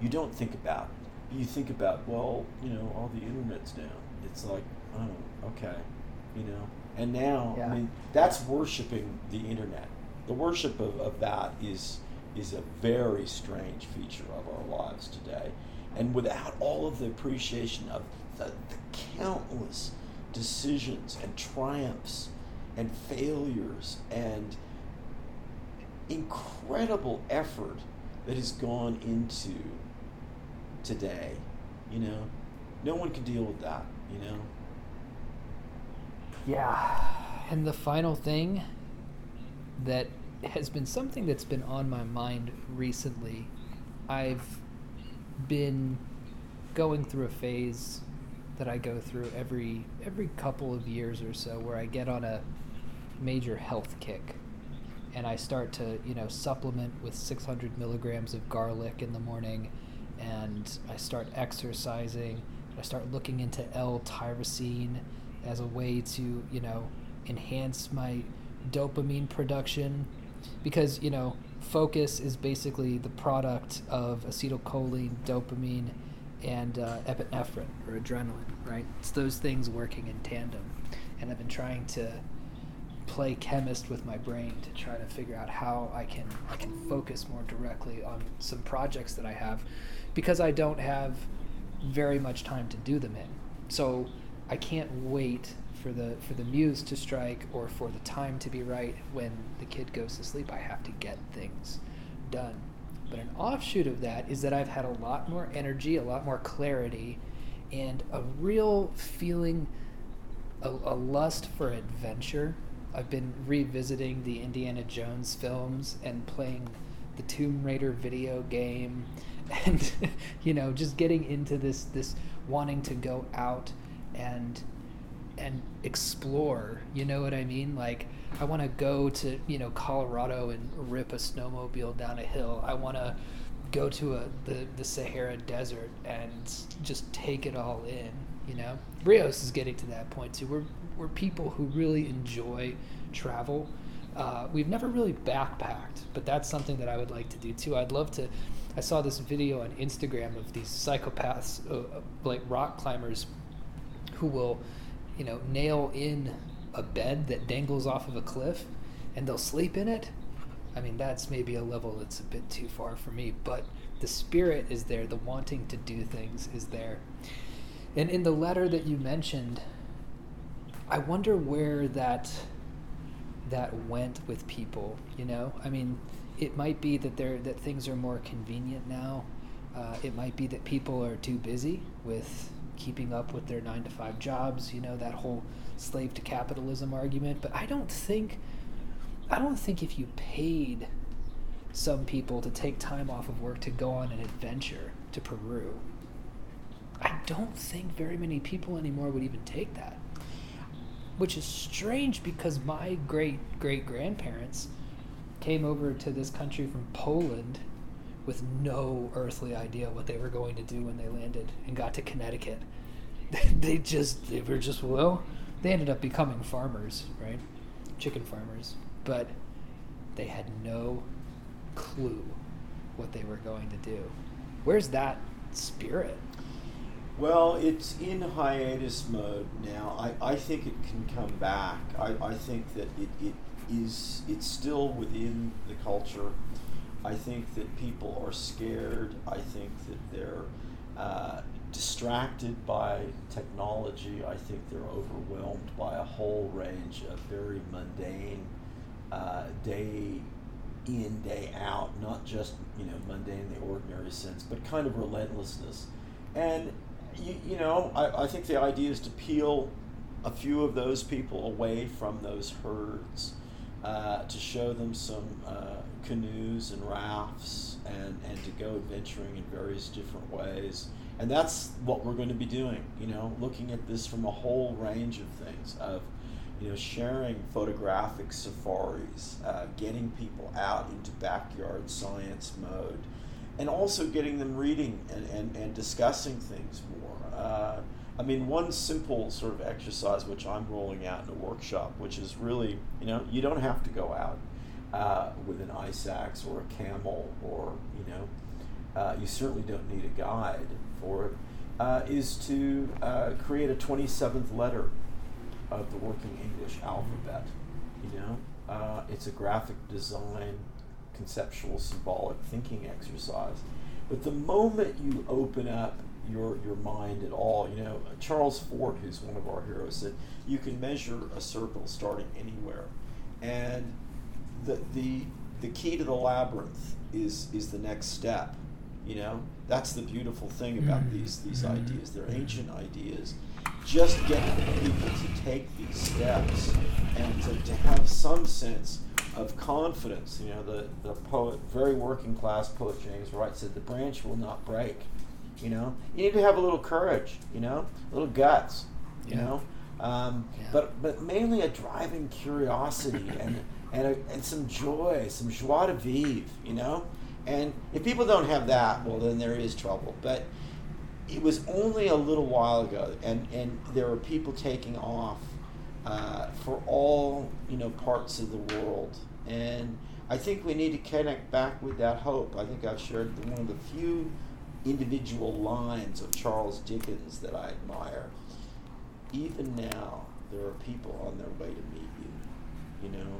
You don't think about it. You think about, well, you know, all the internet's down. It's like, oh, okay, you know. And now, Yeah. I mean, that's worshiping the internet. The worship of, of that is is a very strange feature of our lives today. And without all of the appreciation of the, the countless decisions and triumphs and failures and incredible effort that has gone into today, you know, no one can deal with that, you know. Yeah. And the final thing that has been something that's been on my mind recently, I've been going through a phase that I go through every every couple of years or so where I get on a major health kick and I start to, you know, supplement with 600 milligrams of garlic in the morning and I start exercising. I start looking into L-tyrosine as a way to, you know, enhance my dopamine production because, you know, focus is basically the product of acetylcholine, dopamine, and uh, epinephrine or adrenaline, right? It's those things working in tandem. And I've been trying to play chemist with my brain to try to figure out how I can I can focus more directly on some projects that I have because I don't have very much time to do them in. So I can't wait for the for the muse to strike or for the time to be right when the kid goes to sleep. I have to get things done. But an offshoot of that is that I've had a lot more energy, a lot more clarity, and a real feeling, a, a lust for adventure. I've been revisiting the Indiana Jones films and playing the Tomb Raider video game, and you know, just getting into this this wanting to go out and and explore. You know what I mean? Like I want to go to you know Colorado and rip a snowmobile down a hill. I want to go to a the the Sahara Desert and just take it all in. You know, Rios is getting to that point too. We're we're people who really enjoy travel. Uh, we've never really backpacked, but that's something that I would like to do too. I'd love to. I saw this video on Instagram of these psychopaths, uh, like rock climbers, who will, you know, nail in a bed that dangles off of a cliff, and they'll sleep in it. I mean, that's maybe a level that's a bit too far for me, but the spirit is there. The wanting to do things is there. And in the letter that you mentioned, I wonder where that that went with people. You know, I mean, it might be that there that things are more convenient now. Uh, it might be that people are too busy with keeping up with their nine to five jobs. You know, that whole slave to capitalism argument. But I don't think, I don't think if you paid some people to take time off of work to go on an adventure to Peru, I don't think very many people anymore would even take that which is strange because my great great grandparents came over to this country from Poland with no earthly idea what they were going to do when they landed and got to Connecticut. they just they were just well, they ended up becoming farmers, right? Chicken farmers, but they had no clue what they were going to do. Where's that spirit? Well, it's in hiatus mode now. I, I think it can come back. I, I think that it, it is it's still within the culture. I think that people are scared. I think that they're uh, distracted by technology. I think they're overwhelmed by a whole range of very mundane, uh, day in, day out, not just you know mundane in the ordinary sense, but kind of relentlessness. And you, you know, I, I think the idea is to peel a few of those people away from those herds, uh, to show them some uh, canoes and rafts, and, and to go adventuring in various different ways. And that's what we're going to be doing, you know, looking at this from a whole range of things of, you know, sharing photographic safaris, uh, getting people out into backyard science mode, and also getting them reading and, and, and discussing things. Uh, I mean, one simple sort of exercise which I'm rolling out in a workshop, which is really, you know, you don't have to go out uh, with an ice axe or a camel or, you know, uh, you certainly don't need a guide for it, uh, is to uh, create a 27th letter of the working English alphabet. You know, uh, it's a graphic design conceptual symbolic thinking exercise. But the moment you open up your your mind at all, you know, Charles Fort, who's one of our heroes, said you can measure a circle starting anywhere, and the the the key to the labyrinth is is the next step. You know, that's the beautiful thing about mm-hmm. these these mm-hmm. ideas. They're ancient ideas. Just get people to take these steps and to, to have some sense of confidence. You know, the, the poet, very working class poet James Wright said, the branch will not break. You know, you need to have a little courage, you know, a little guts, you yeah. know, um, yeah. but, but mainly a driving curiosity and, and, a, and some joy, some joie de vivre, you know. And if people don't have that, well, then there is trouble. But it was only a little while ago, and, and there were people taking off uh, for all you know parts of the world. And I think we need to connect back with that hope. I think I've shared one of the few individual lines of Charles Dickens that I admire. Even now, there are people on their way to meet you, you know.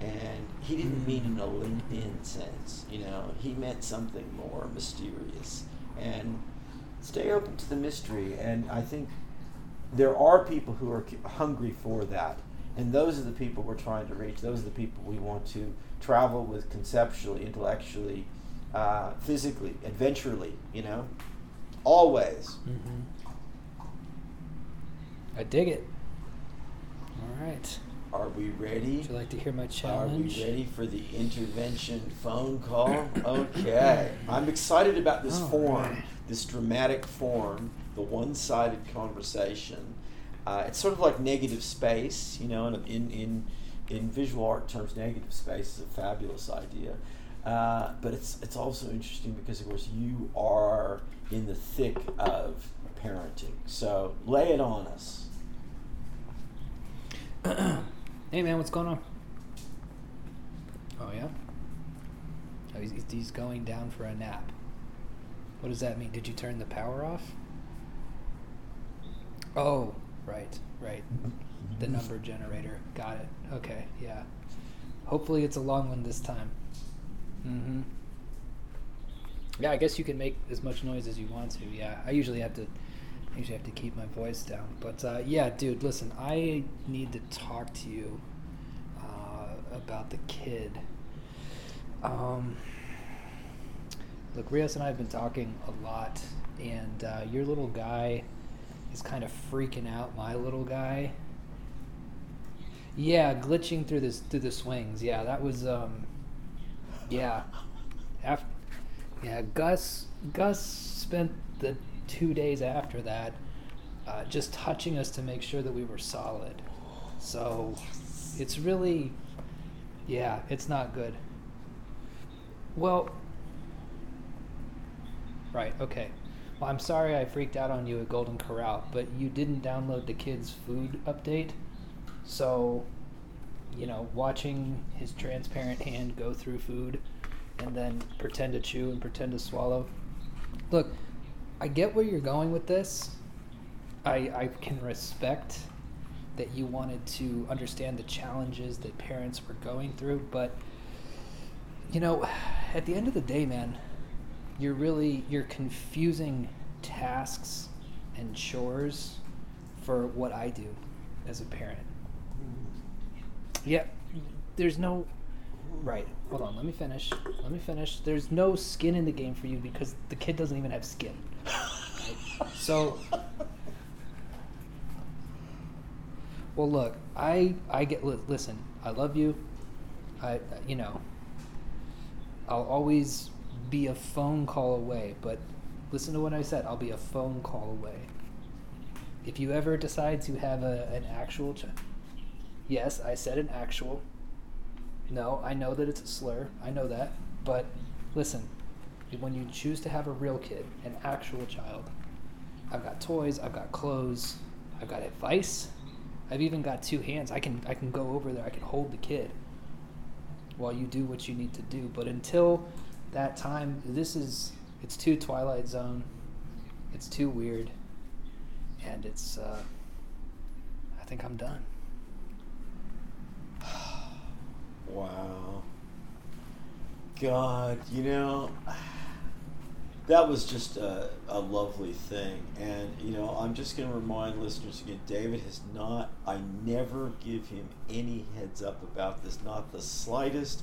And he didn't hmm. mean in a LinkedIn sense, you know. He meant something more mysterious. And stay open to the mystery. And I think there are people who are hungry for that, and those are the people we're trying to reach. Those are the people we want to travel with conceptually, intellectually, uh, physically, adventurally. You know, always. Mm-hmm. I dig it. All right. Are we ready? Would you like to hear my challenge? Are we ready for the intervention phone call? Okay. I'm excited about this All form, right. this dramatic form, the one sided conversation. Uh, it's sort of like negative space, you know, in, in, in, in visual art terms, negative space is a fabulous idea. Uh, but it's, it's also interesting because, of course, you are in the thick of parenting. So lay it on us. hey man, what's going on? Oh yeah. Oh, he's, he's going down for a nap. What does that mean? Did you turn the power off? Oh, right, right. The number generator. Got it. Okay, yeah. Hopefully it's a long one this time. Mm-hmm. Yeah, I guess you can make as much noise as you want to. Yeah, I usually have to. I usually have to keep my voice down. But uh, yeah, dude, listen. I need to talk to you uh, about the kid. Um, look, Rios and I have been talking a lot, and uh, your little guy is kind of freaking out. My little guy. Yeah, glitching through this through the swings. Yeah, that was. Um, yeah. After, yeah, Gus. Gus spent the two days after that uh, just touching us to make sure that we were solid. So it's really, yeah, it's not good. Well, right, okay. Well, I'm sorry I freaked out on you at Golden Corral, but you didn't download the kids' food update. So, you know, watching his transparent hand go through food and then pretend to chew and pretend to swallow. Look, I get where you're going with this. I, I can respect that you wanted to understand the challenges that parents were going through, but you know, at the end of the day, man, you're really you're confusing tasks and chores for what I do as a parent. Yeah, there's no right. Hold on, let me finish. Let me finish. There's no skin in the game for you because the kid doesn't even have skin. Right? So Well, look, I I get listen. I love you. I you know. I'll always be a phone call away, but listen to what I said. I'll be a phone call away. If you ever decide to have a, an actual ch- Yes, I said an actual. No, I know that it's a slur. I know that. But listen, when you choose to have a real kid, an actual child, I've got toys, I've got clothes, I've got advice. I've even got two hands. I can I can go over there. I can hold the kid while you do what you need to do. But until that time, this is it's too Twilight Zone. It's too weird, and it's. Uh, I think I'm done. Wow. God, you know, that was just a, a lovely thing. And, you know, I'm just going to remind listeners again David has not, I never give him any heads up about this, not the slightest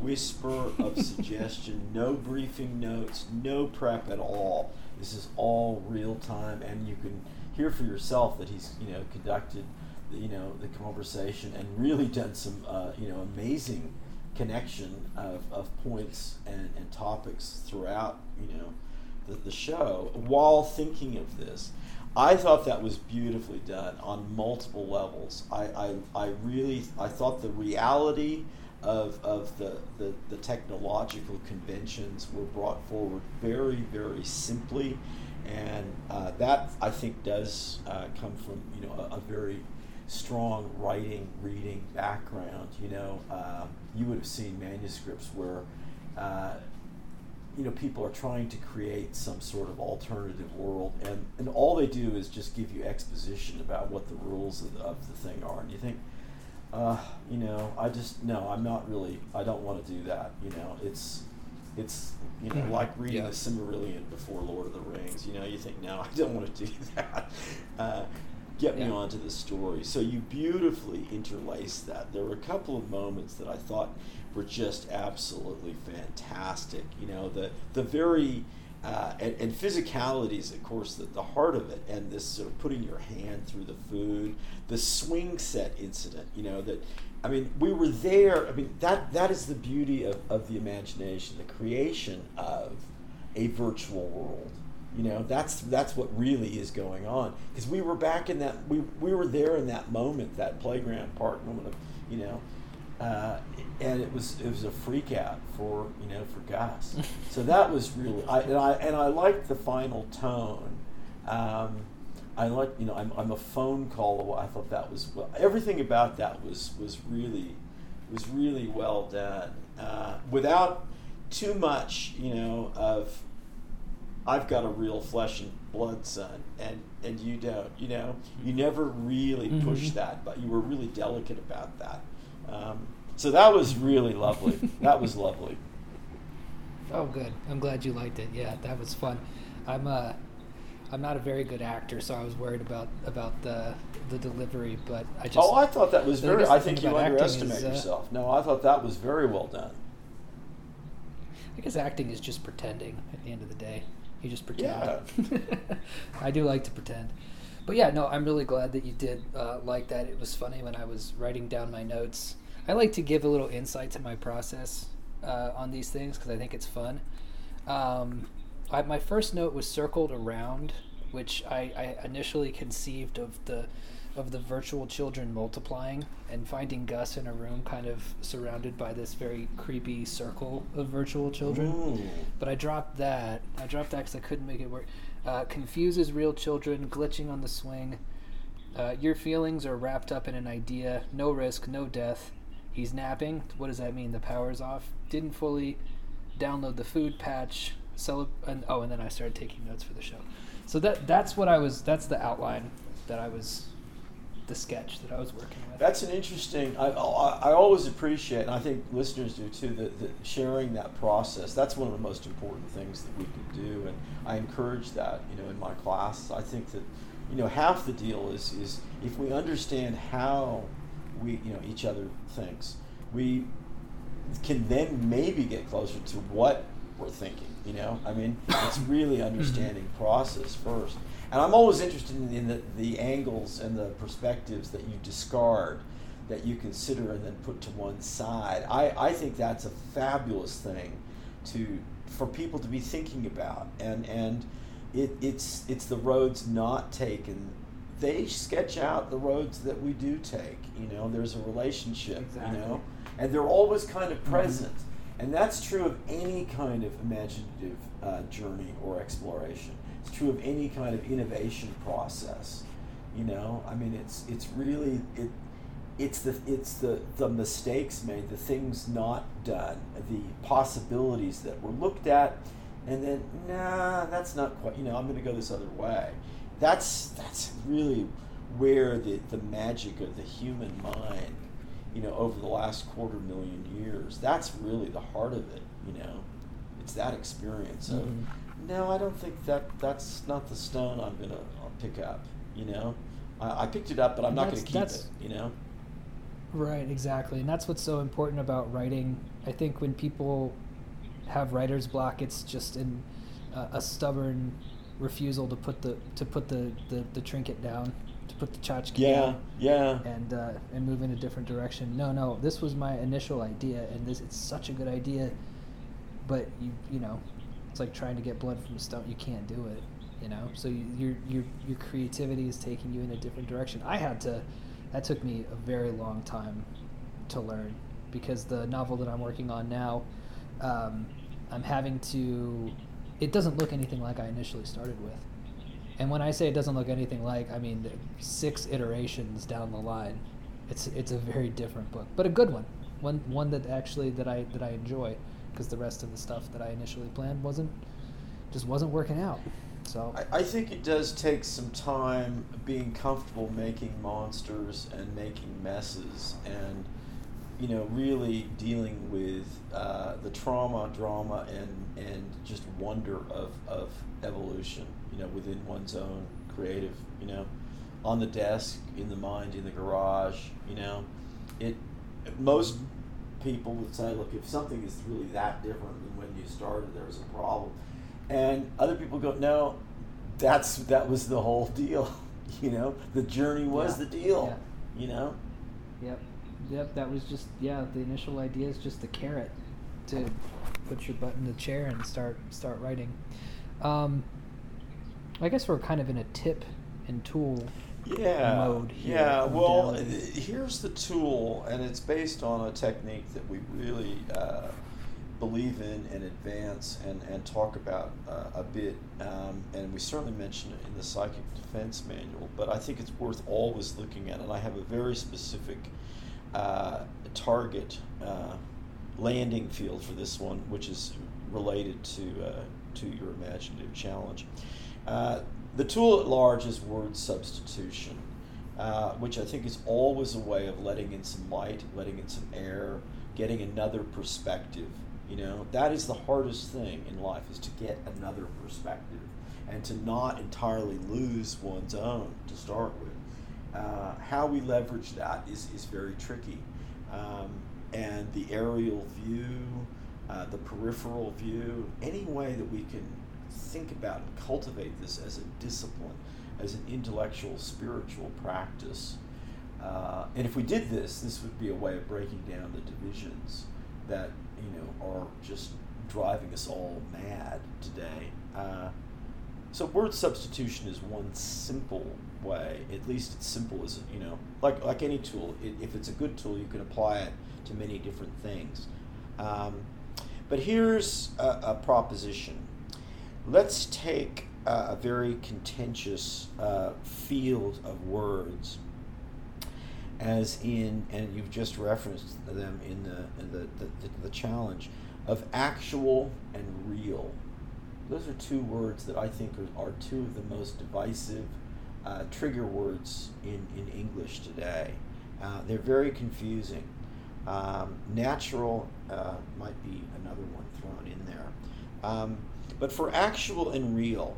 whisper of suggestion, no briefing notes, no prep at all. This is all real time, and you can hear for yourself that he's, you know, conducted you know the conversation and really done some uh, you know amazing connection of, of points and, and topics throughout you know the, the show. While thinking of this i thought that was beautifully done on multiple levels. I, I, I really i thought the reality of, of the, the, the technological conventions were brought forward very very simply. And uh, that I think does uh, come from you know a, a very strong writing, reading background, you know, um, you would have seen manuscripts where, uh, you know, people are trying to create some sort of alternative world, and, and all they do is just give you exposition about what the rules of the, of the thing are, and you think, uh, you know, I just no, I'm not really, I don't want to do that. You know, it's it's you know like reading Yeah. the Silmarillion before Lord of the Rings. You know, you think no, I don't want to do that. Uh, get me Yeah. onto the story. So you beautifully interlace that. There were a couple of moments that I thought were just absolutely fantastic. You know, the the very uh, and, and physicality is, of course, the, the heart of it, and this sort of putting your hand through the food, the swing set incident. You know that, I mean, we were there. I mean, that that is the beauty of, of the imagination, the creation of a virtual world. You know, that's that's what really is going on because we were back in that we we were there in that moment, that playground park moment of, you know, uh, and it was it was a freak out for you know for Gus. so that was really I and I and I liked the final tone. Um, I like you know I'm, I'm a phone call away. I thought that was well, everything about that was was really was really well done uh, without too much you know of I've got a real flesh and blood son, and and you don't. You know, you never really Mhm. pushed that, but you were really delicate about that. Um, so that was really lovely. that was lovely. Oh, good. I'm glad you liked it. Yeah, that was fun. I'm uh, I'm not a very good actor, so I was worried about about the the delivery, but I just. oh, I thought that was very. guess the I think you about underestimate is, uh, yourself. No, I thought that was very well done. I guess acting is just pretending. At the end of the day, you just pretend. Yeah. I do like to pretend, but yeah, no, I'm really glad that you did uh, like that. It was funny when I was writing down my notes. I like to give a little insight to my process uh, on these things because I think it's fun. Um, I, my first note was circled around, which I, I initially conceived of the of the virtual children multiplying and finding Gus in a room kind of surrounded by this very creepy circle of virtual children. Ooh. But I dropped that. I dropped that because I couldn't make it work. Uh, confuses real children, glitching on the swing. Uh, your feelings are wrapped up in an idea. No risk, no death. He's napping. What does that mean? The power's off. Didn't fully download the food patch. Cele- and, oh, and then I started taking notes for the show. So that that's what I was. That's the outline that I was, the sketch that I was working with. That's an interesting. I, I, I always appreciate, and I think listeners do too, that, that sharing that process. That's one of the most important things that we can do, and I encourage that. You know, in my class, I think that, you know, half the deal is is if we understand how we, you know, each other thinks, we can then maybe get closer to what we're thinking. You know, I mean, it's really mm-hmm. understanding process first. And I'm always interested in, in the, the angles and the perspectives that you discard, that you consider and then put to one side. I, I think that's a fabulous thing to for people to be thinking about. And and it, it's it's the roads not taken. They sketch out the roads that we do take. You know, there's a relationship. Exactly. You know, and they're always kind of present. And that's true of any kind of imaginative uh, journey or exploration. True of any kind of innovation process. You know, I mean, it's it's really it. It's the it's the the mistakes made, the things not done, the possibilities that were looked at, and then nah, that's not quite. You know, I'm going to go this other way. That's that's really where the the magic of the human mind you know, over the last quarter million years. That's really the heart of it, you know. It's that experience of, Mhm. No, I don't think that that's not the stone I'm going to pick up, you know. I, I picked it up, but I'm And not going to keep it, you know. Right, exactly. And that's what's so important about writing. I think when people have writer's block, it's just in uh, a stubborn refusal to put the to put the, the, the trinket down, to put the tchotchke Yeah, down, yeah. and uh, and move in a different direction. No, no, this was my initial idea, and this it's such a good idea, but you you know, it's like trying to get blood from a stone. You can't do it, you know. So you, your your your creativity is taking you in a different direction. I had to. That took me a very long time to learn because the novel that I'm working on now, um, I'm having to. It doesn't look anything like I initially started with. And when I say it doesn't look anything like, I mean six iterations down the line. It's it's a very different book, but a good one. One one that actually that I that I enjoy because the rest of the stuff that I initially planned wasn't just wasn't working out. So I, I think it does take some time being comfortable making monsters and making messes and you know really dealing with uh, the trauma drama and and just wonder of, of evolution you know within one's own creative you know on the desk, in the mind, in the garage. You know, it. Most people would say, look, if something is really that different than when you started, there's a problem. And other people go, no, that's that was the whole deal. You know, the journey was Yeah. the deal. Yeah. You know. Yep. Yep. That was just yeah. The initial idea is just the carrot to put your butt in the chair and start start writing. Um, I guess we're kind of in a tip and tool. Yeah. mode here, yeah. Well, here's the tool, and it's based on a technique that we really uh, believe in and advance and, and talk about uh, a bit. Um, and we certainly mention it in the Psychic Defense Manual, but I think it's worth always looking at. And I have a very specific uh, target uh, landing field for this one, which is related to uh, to your imaginative challenge. The tool at large is word substitution, uh, which I think is always a way of letting in some light, letting in some air, getting another perspective. You know, that is the hardest thing in life is to get another perspective and to not entirely lose one's own to start with. Uh, how we leverage that is, is very tricky. Um, and the aerial view, uh, the peripheral view, any way that we can think about and cultivate this as a discipline, as an intellectual, spiritual practice. Uh, and if we did this, this would be a way of breaking down the divisions that you know are just driving us all mad today. Uh, so word substitution is one simple way. At least it's simple as you know, like like any tool. It, if it's a good tool, you can apply it to many different things. Um, but here's a, a proposition. Let's take uh, a very contentious uh, field of words, as in, and you've just referenced them in the in the, the, the, the challenge of actual and real. Those are two words that I think are, are two of the most divisive uh, trigger words in, in English today. Uh, they're very confusing. Um, natural uh, might be another one thrown in there. Um, but for actual and real,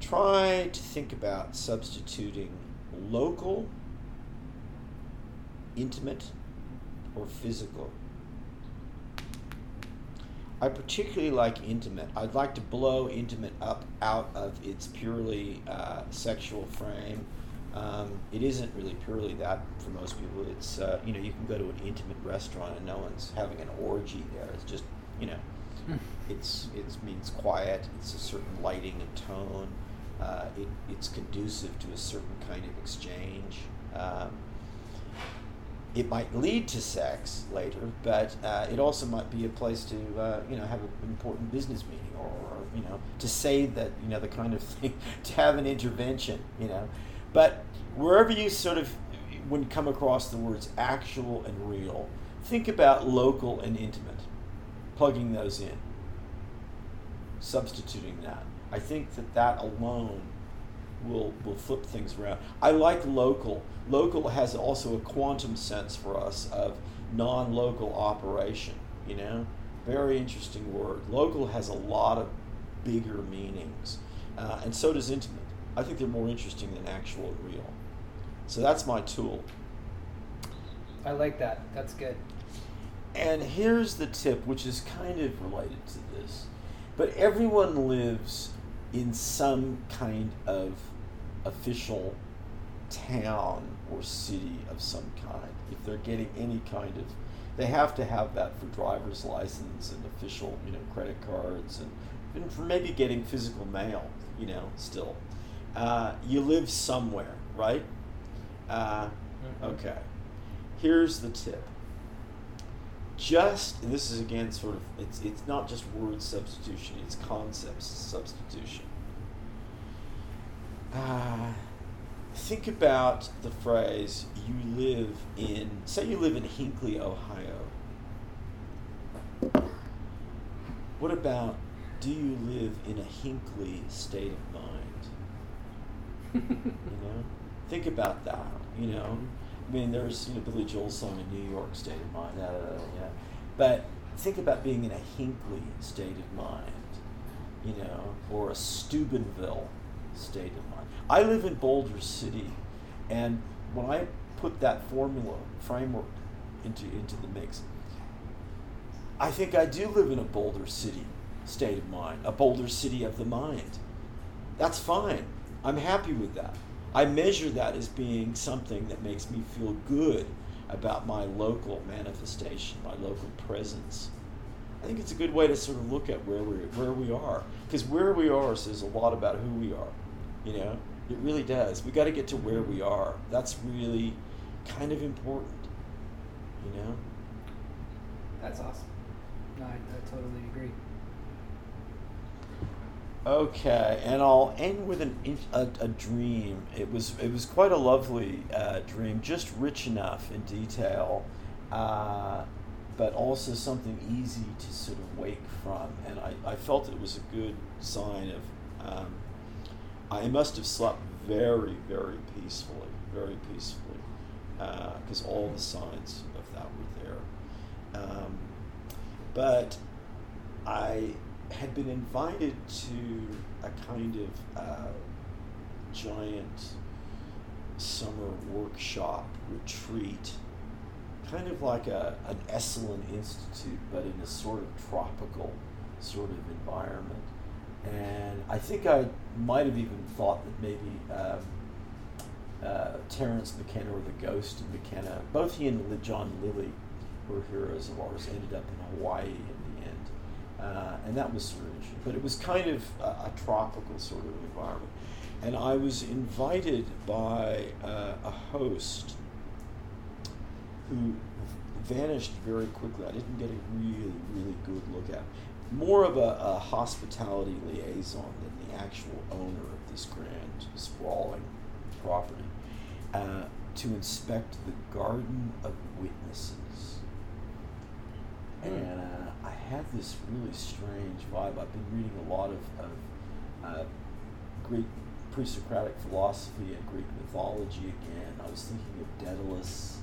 try to think about substituting local, intimate, or physical. I particularly like intimate. I'd like to blow intimate up out of its purely uh, sexual frame. Um, it isn't really purely that for most people. It's uh, you know you can go to an intimate restaurant and no one's having an orgy there. It's just you know it's it means quiet. It's a certain lighting and tone. Uh, it, it's conducive to a certain kind of exchange. Um, it might lead to sex later, but uh, it also might be a place to uh, you know have an important business meeting or, or you know to say that you know the kind of thing to have an intervention you know, but wherever you sort of when come across the words actual and real, think about local and intimate, plugging those in, substituting that. I think that that alone will will flip things around. I like local. Local has also a quantum sense for us of non-local operation. You know, very interesting word. Local has a lot of bigger meanings, uh, and so does intimate. I think they're more interesting than actual and real. So that's my tool. I like that. That's good. And here's the tip, which is kind of related to this. But everyone lives in some kind of official town or city of some kind. If they're getting any kind of, they have to have that for driver's license and official, you know, credit cards and, and for maybe getting physical mail, you know, still. Uh, you live somewhere, right? Uh, Mhm. okay. Here's the tip just and this is again sort of it's it's not just word substitution it's concepts substitution. Uh, think about the phrase you live in say you live in hinckley ohio. What about do you live in a hinckley state of mind? You know? Think about that you know I mean, there's you know Billy Joel's song "In New York State of Mind," yeah. But think about being in a Hinckley state of mind, you know, or a Steubenville state of mind. I live in Boulder City, and when I put that formula framework into into the mix, I think I do live in a Boulder City state of mind, a Boulder City of the mind. That's fine. I'm happy with that. I measure that as being something that makes me feel good about my local manifestation, my local presence. I think it's a good way to sort of look at where we where we are, because where we are says a lot about who we are. You know, it really does. We got to get to where we are. That's really kind of important. You know. That's awesome. No, I, I totally agree. Okay, and I'll end with an a, a dream. It was it was quite a lovely uh, dream, just rich enough in detail, uh, but also something easy to sort of wake from. And I, I felt it was a good sign of. Um, I must have slept very very peacefully, very peacefully, because uh, all the signs of that were there. Um, but I had been invited to a kind of uh, giant summer workshop retreat, kind of like a, an Esalen Institute, but in a sort of tropical sort of environment. And I think I might have even thought that maybe um, uh, Terence McKenna or the Ghost of McKenna, both he and John Lilly, were heroes of ours, ended up in Hawaii uh, and that was sort of interesting. But it was kind of a, a tropical sort of environment. And I was invited by uh, a host who vanished very quickly. I didn't get a really, really good look at. More of a, a hospitality liaison than the actual owner of this grand, sprawling property, uh, to inspect the Garden of Witnesses. Hmm. And uh, I have this really strange vibe. I've been reading a lot of, of uh, Greek pre-Socratic philosophy and Greek mythology again. I was thinking of Daedalus,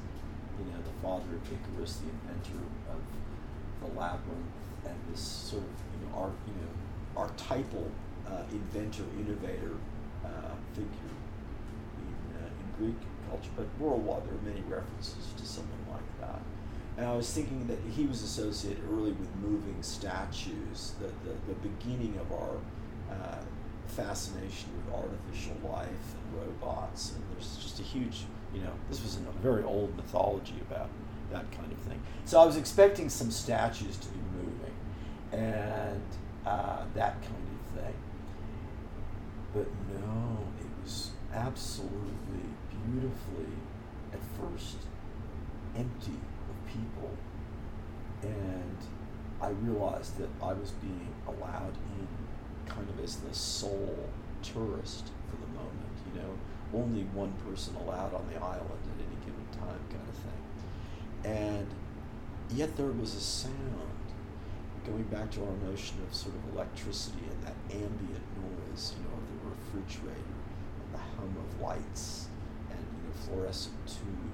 you know, the father of Icarus, the inventor of the labyrinth, and this sort of you know, art, you know, archetypal uh, inventor, innovator uh, figure in, uh, in Greek culture. But worldwide, there are many references to someone like that. And I was thinking that he was associated early with moving statues, the, the, the beginning of our uh, fascination with artificial life and robots. And there's just a huge, you know, this was a very old mythology about that kind of thing. So I was expecting some statues to be moving and uh, that kind of thing. But no, it was absolutely beautifully at first empty people. And I realized that I was being allowed in kind of as the sole tourist for the moment, you know, only one person allowed on the island at any given time kind of thing. And yet there was a sound, going back to our notion of sort of electricity and that ambient noise, you know, of the refrigerator and the hum of lights and, you know, fluorescent tubes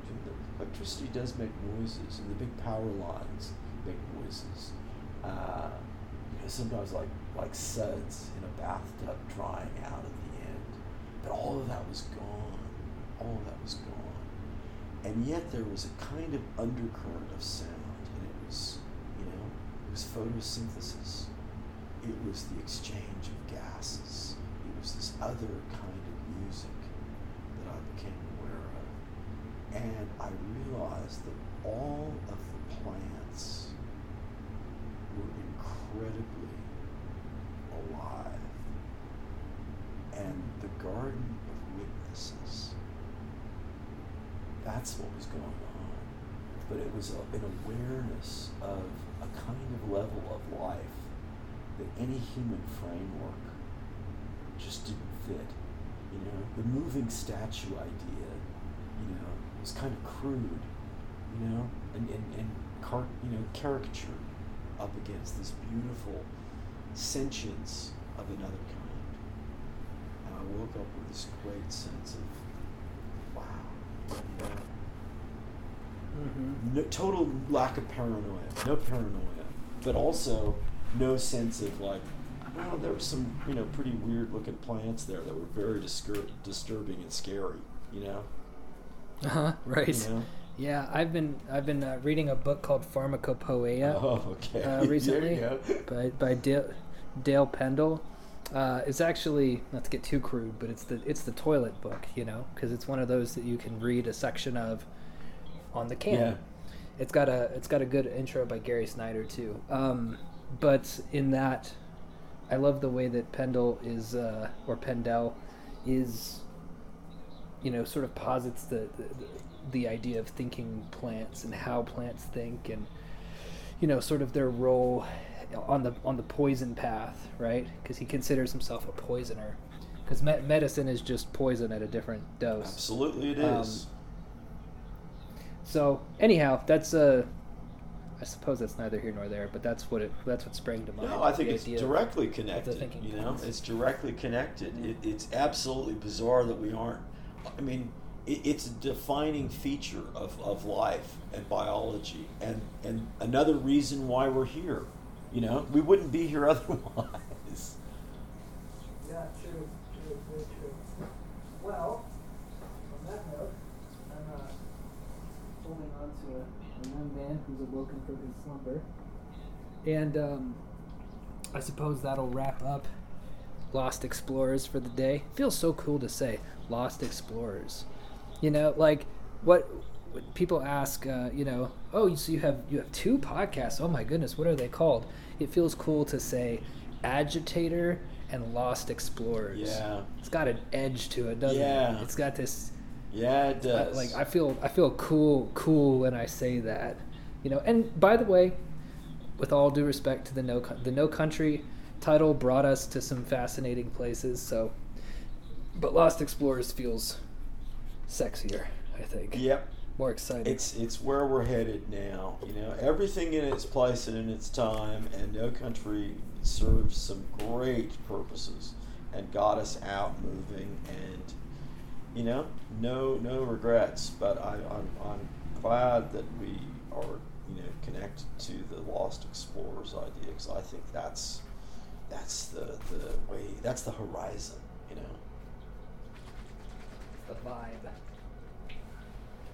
electricity does make noises, and the big power lines make noises. Uh, you know, sometimes like like suds in a bathtub drying out at the end. But all of that was gone. All of that was gone. And yet there was a kind of undercurrent of sound, and it was, you know, it was photosynthesis. It was the exchange of gases. It was this other kind of music that I became and I realized that all of the plants were incredibly alive. And the garden of witnesses, that's what was going on. But it was a, an awareness of a kind of level of life that any human framework just didn't fit. You know, the moving statue idea, was kind of crude, you know, and, and, and car, you know, caricature up against this beautiful sentience of another kind. And I woke up with this great sense of, wow, you know, mm-hmm. no, total lack of paranoia, no paranoia, but also no sense of like, Well, there were some, you know, pretty weird looking plants there that were very discur- disturbing and scary. You know. Uh huh. Right. You know? Yeah, I've been I've been uh, reading a book called Pharmacopoeia Oh, okay. uh, recently by by Dale, Dale Pendell. Uh, it's actually not to get too crude, but it's the it's the toilet book, you know, because it's one of those that you can read a section of on the can. Yeah. It's got a it's got a good intro by Gary Snyder too. Um, but in that, I love the way that Pendle is uh, or Pendel is, you know, sort of posits the, the the idea of thinking plants and how plants think and you know sort of their role on the on the poison path, right? Because he considers himself a poisoner. Because me- medicine is just poison at a different dose. Absolutely, it is. Um. So anyhow, that's uh, I suppose that's neither here nor there, but that's what it that's what sprang to mind. No, I think it's directly connected. You know, it's directly connected. It, it's absolutely bizarre that we aren't. I mean, it, it's a defining feature of, of life and biology, and and another reason why we're here. You know, we wouldn't be here otherwise. Yeah, true, true, very true. Well, on that note, I'm uh, holding on to a, a young man who's awoken from his slumber. And um, I suppose that'll wrap up Lost Explorers for the day. Feels so cool to say Lost Explorers. You know, like what, people ask, uh, you know, oh, so you have you have two podcasts. Oh my goodness, what are they called? It feels cool to say Agitator and Lost Explorers. Yeah. It's got an edge to it, doesn't Yeah. it? It's got this Yeah, it uh, does. like I feel I feel cool cool when I say that, you know. And by the way, with all due respect to the no the no country title brought us to some fascinating places. So, but Lost Explorers feels sexier. I think. Yep. More exciting. It's it's where we're headed now. You know, everything in its place and in its time, and No Country serves some great purposes and got us out moving, and you know, no no regrets. But I, I'm I'm glad that we are you know connected to the Lost Explorers idea because I think that's that's the the way that's the horizon. The vibe.